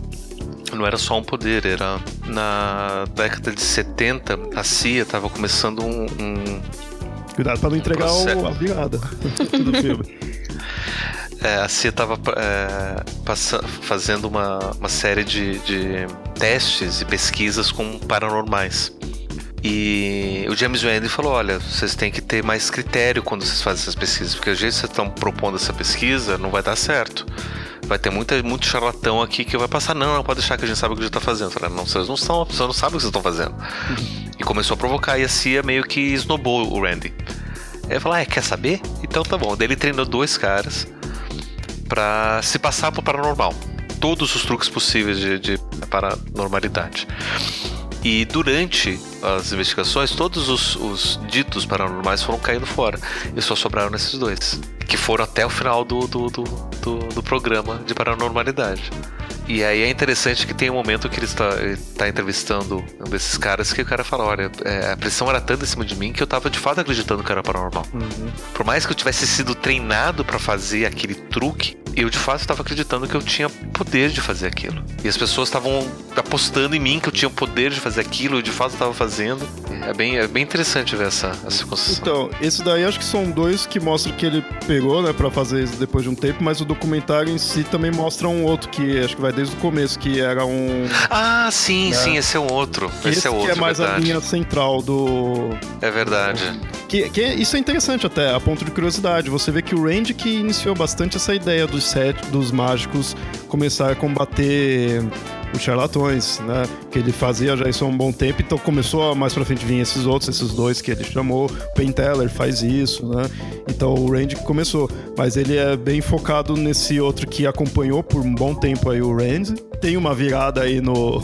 não era só um poder, era na década de 70 a CIA estava começando um, um Cuidado para não entregar o, a virada do filme. É, a CIA estava é, fazendo uma, uma série de, de testes e pesquisas com paranormais. E o James Randi falou: olha, vocês têm que ter mais critério quando vocês fazem essas pesquisas, porque o jeito que vocês estão propondo essa pesquisa não vai dar certo. Vai ter muita, muito charlatão aqui que vai passar, não, não pode deixar que a gente sabe o que a gente está fazendo. Falei, não, vocês não estão, vocês não sabem o que vocês estão fazendo. E começou a provocar, e a CIA meio que snobou o Randy. Ele falou, ah, quer saber? Então tá bom. Daí ele treinou dois caras para se passar por paranormal. Todos os truques possíveis de, de paranormalidade. E durante as investigações, todos os, os, ditos paranormais foram caindo fora. E só sobraram esses dois. Que foram até o final do, do, do, do, do programa de paranormalidade. E aí é interessante que tem um momento que ele está, ele está entrevistando um desses caras que o cara fala: olha, é, a pressão era tanta em cima de mim que eu estava de fato acreditando que era paranormal. Uhum. Por mais que eu tivesse sido treinado para fazer aquele truque, eu de fato estava acreditando que eu tinha poder de fazer aquilo. E as pessoas estavam apostando em mim que eu tinha poder de fazer aquilo, eu de fato estava fazendo. É bem, é bem interessante ver essa, essa construção. Então, esse daí acho que são dois que mostram que ele pegou, né, para fazer isso depois de um tempo, mas o documentário em si também mostra um outro que acho que vai desde o começo, que era um. Ah, sim, né? sim, esse é um outro. Esse, esse é outro. Que é mais verdade. a linha central do. É verdade. Que, que isso é interessante até, a ponto de curiosidade. Você vê que o Randy que iniciou bastante essa ideia dos sete, dos mágicos começar a combater os charlatões, né? Que ele fazia já isso há um bom tempo, então começou a mais pra frente vir esses outros, esses dois que ele chamou. Penn Teller faz isso, né? Então o Randy começou, mas ele é bem focado nesse outro que acompanhou por um bom tempo aí o Randy. Tem uma virada aí no,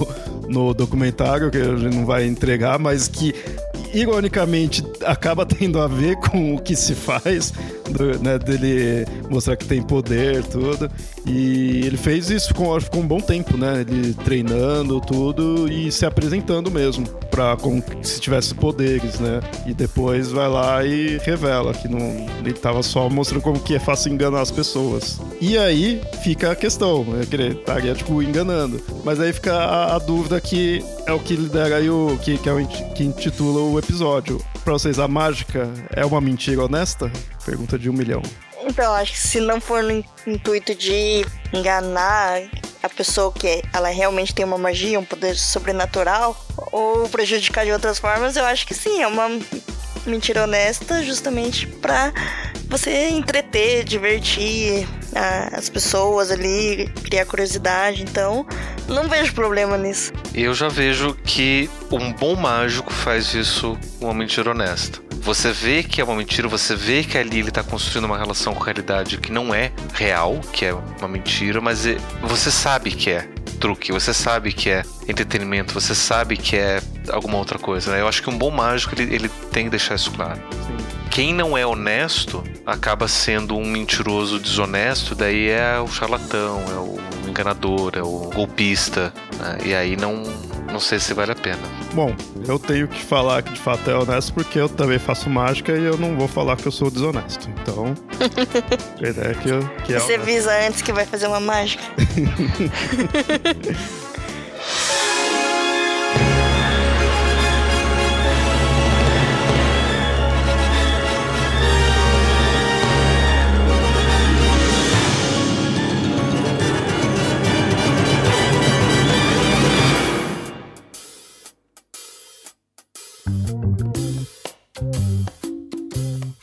no documentário, que a gente não vai entregar, mas que ironicamente acaba tendo a ver com o que se faz, do, né, dele mostrar que tem poder, tudo. E ele fez isso com, com um bom tempo, né? Ele treinando tudo e se apresentando mesmo, pra, como se tivesse poderes, né? E depois vai lá e revela que não, ele tava só mostrando como que é fácil enganar as pessoas. E aí fica a questão, né? Que ele estaria, tipo, enganando. Mas aí fica a, a dúvida que é o que lidera aí o. que, que, é o, que intitula o episódio. Pra vocês, a mágica é uma mentira honesta? Pergunta de um milhão. Então, acho que se não for no intuito de enganar a pessoa que ela realmente tem uma magia, um poder sobrenatural, ou prejudicar de outras formas, eu acho que sim, é uma mentira honesta justamente pra você entreter, divertir as pessoas ali, criar curiosidade. Então, não vejo problema nisso. Eu já vejo que um bom mágico faz isso uma mentira honesta. Você vê que é uma mentira, você vê que ali ele está construindo uma relação com a realidade que não é real, que é uma mentira, mas é, você sabe que é truque, você sabe que é entretenimento, você sabe que é alguma outra coisa. Né? Eu acho que um bom mágico ele, ele tem que deixar isso claro. Sim. Quem não é honesto acaba sendo um mentiroso desonesto, daí é o charlatão, é o enganador, é o golpista, né? e aí não, não sei se vale a pena. Bom, eu tenho que falar que de fato é honesto porque eu também faço mágica e eu não vou falar que eu sou desonesto. Então, a ideia é que, eu, que é Você honesto. avisa antes que vai fazer uma mágica.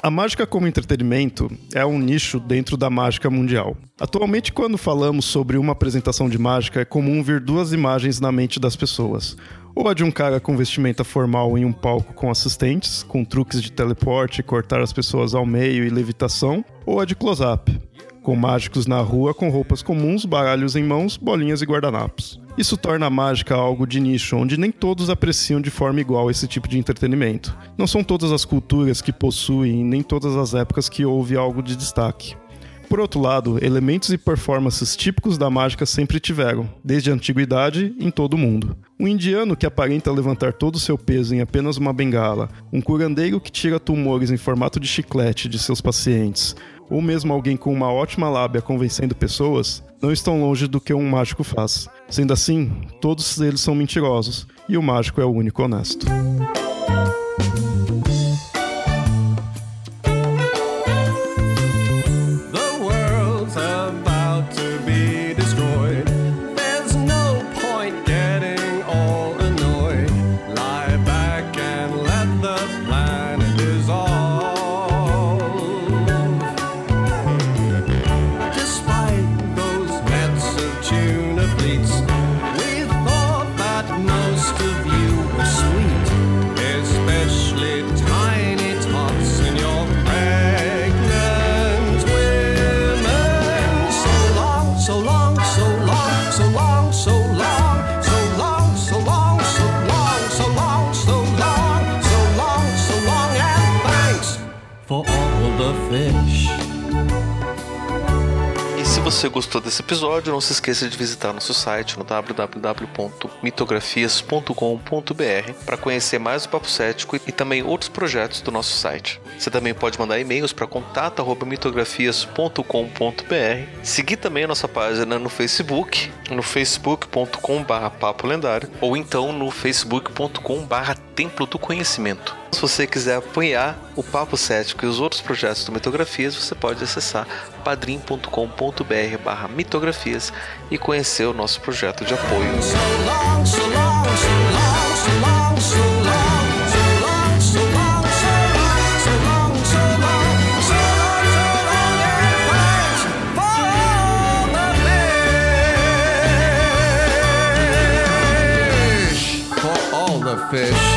A mágica como entretenimento é um nicho dentro da mágica mundial. Atualmente, quando falamos sobre uma apresentação de mágica, é comum ver duas imagens na mente das pessoas. Ou a de um cara com vestimenta formal em um palco com assistentes, com truques de teleporte, cortar as pessoas ao meio e levitação, ou a de close-up, com mágicos na rua com roupas comuns, baralhos em mãos, bolinhas e guardanapos. Isso torna a mágica algo de nicho, onde nem todos apreciam de forma igual esse tipo de entretenimento. Não são todas as culturas que possuem, nem todas as épocas que houve algo de destaque. Por outro lado, elementos e performances típicos da mágica sempre tiveram, desde a antiguidade, em todo o mundo. Um indiano que aparenta levantar todo o seu peso em apenas uma bengala, um curandeiro que tira tumores em formato de chiclete de seus pacientes, ou mesmo alguém com uma ótima lábia convencendo pessoas, não estão longe do que um mágico faz. Sendo assim, todos eles são mentirosos, e o mágico é o único honesto. Episódio, não se esqueça de visitar nosso site no www.mitografias.com.br para conhecer mais o Papo Cético e também outros projetos do nosso site. Você também pode mandar e-mails para contato@mitografias.com.br. Seguir também a nossa página no Facebook, no facebook.com/papo lendário ou então no facebook.com/templo do conhecimento. Se você quiser apoiar o Papo Cético e os outros projetos do Mitografias, você pode acessar padrim.com.br barra mitografias e conhecer o nosso projeto de apoio. fish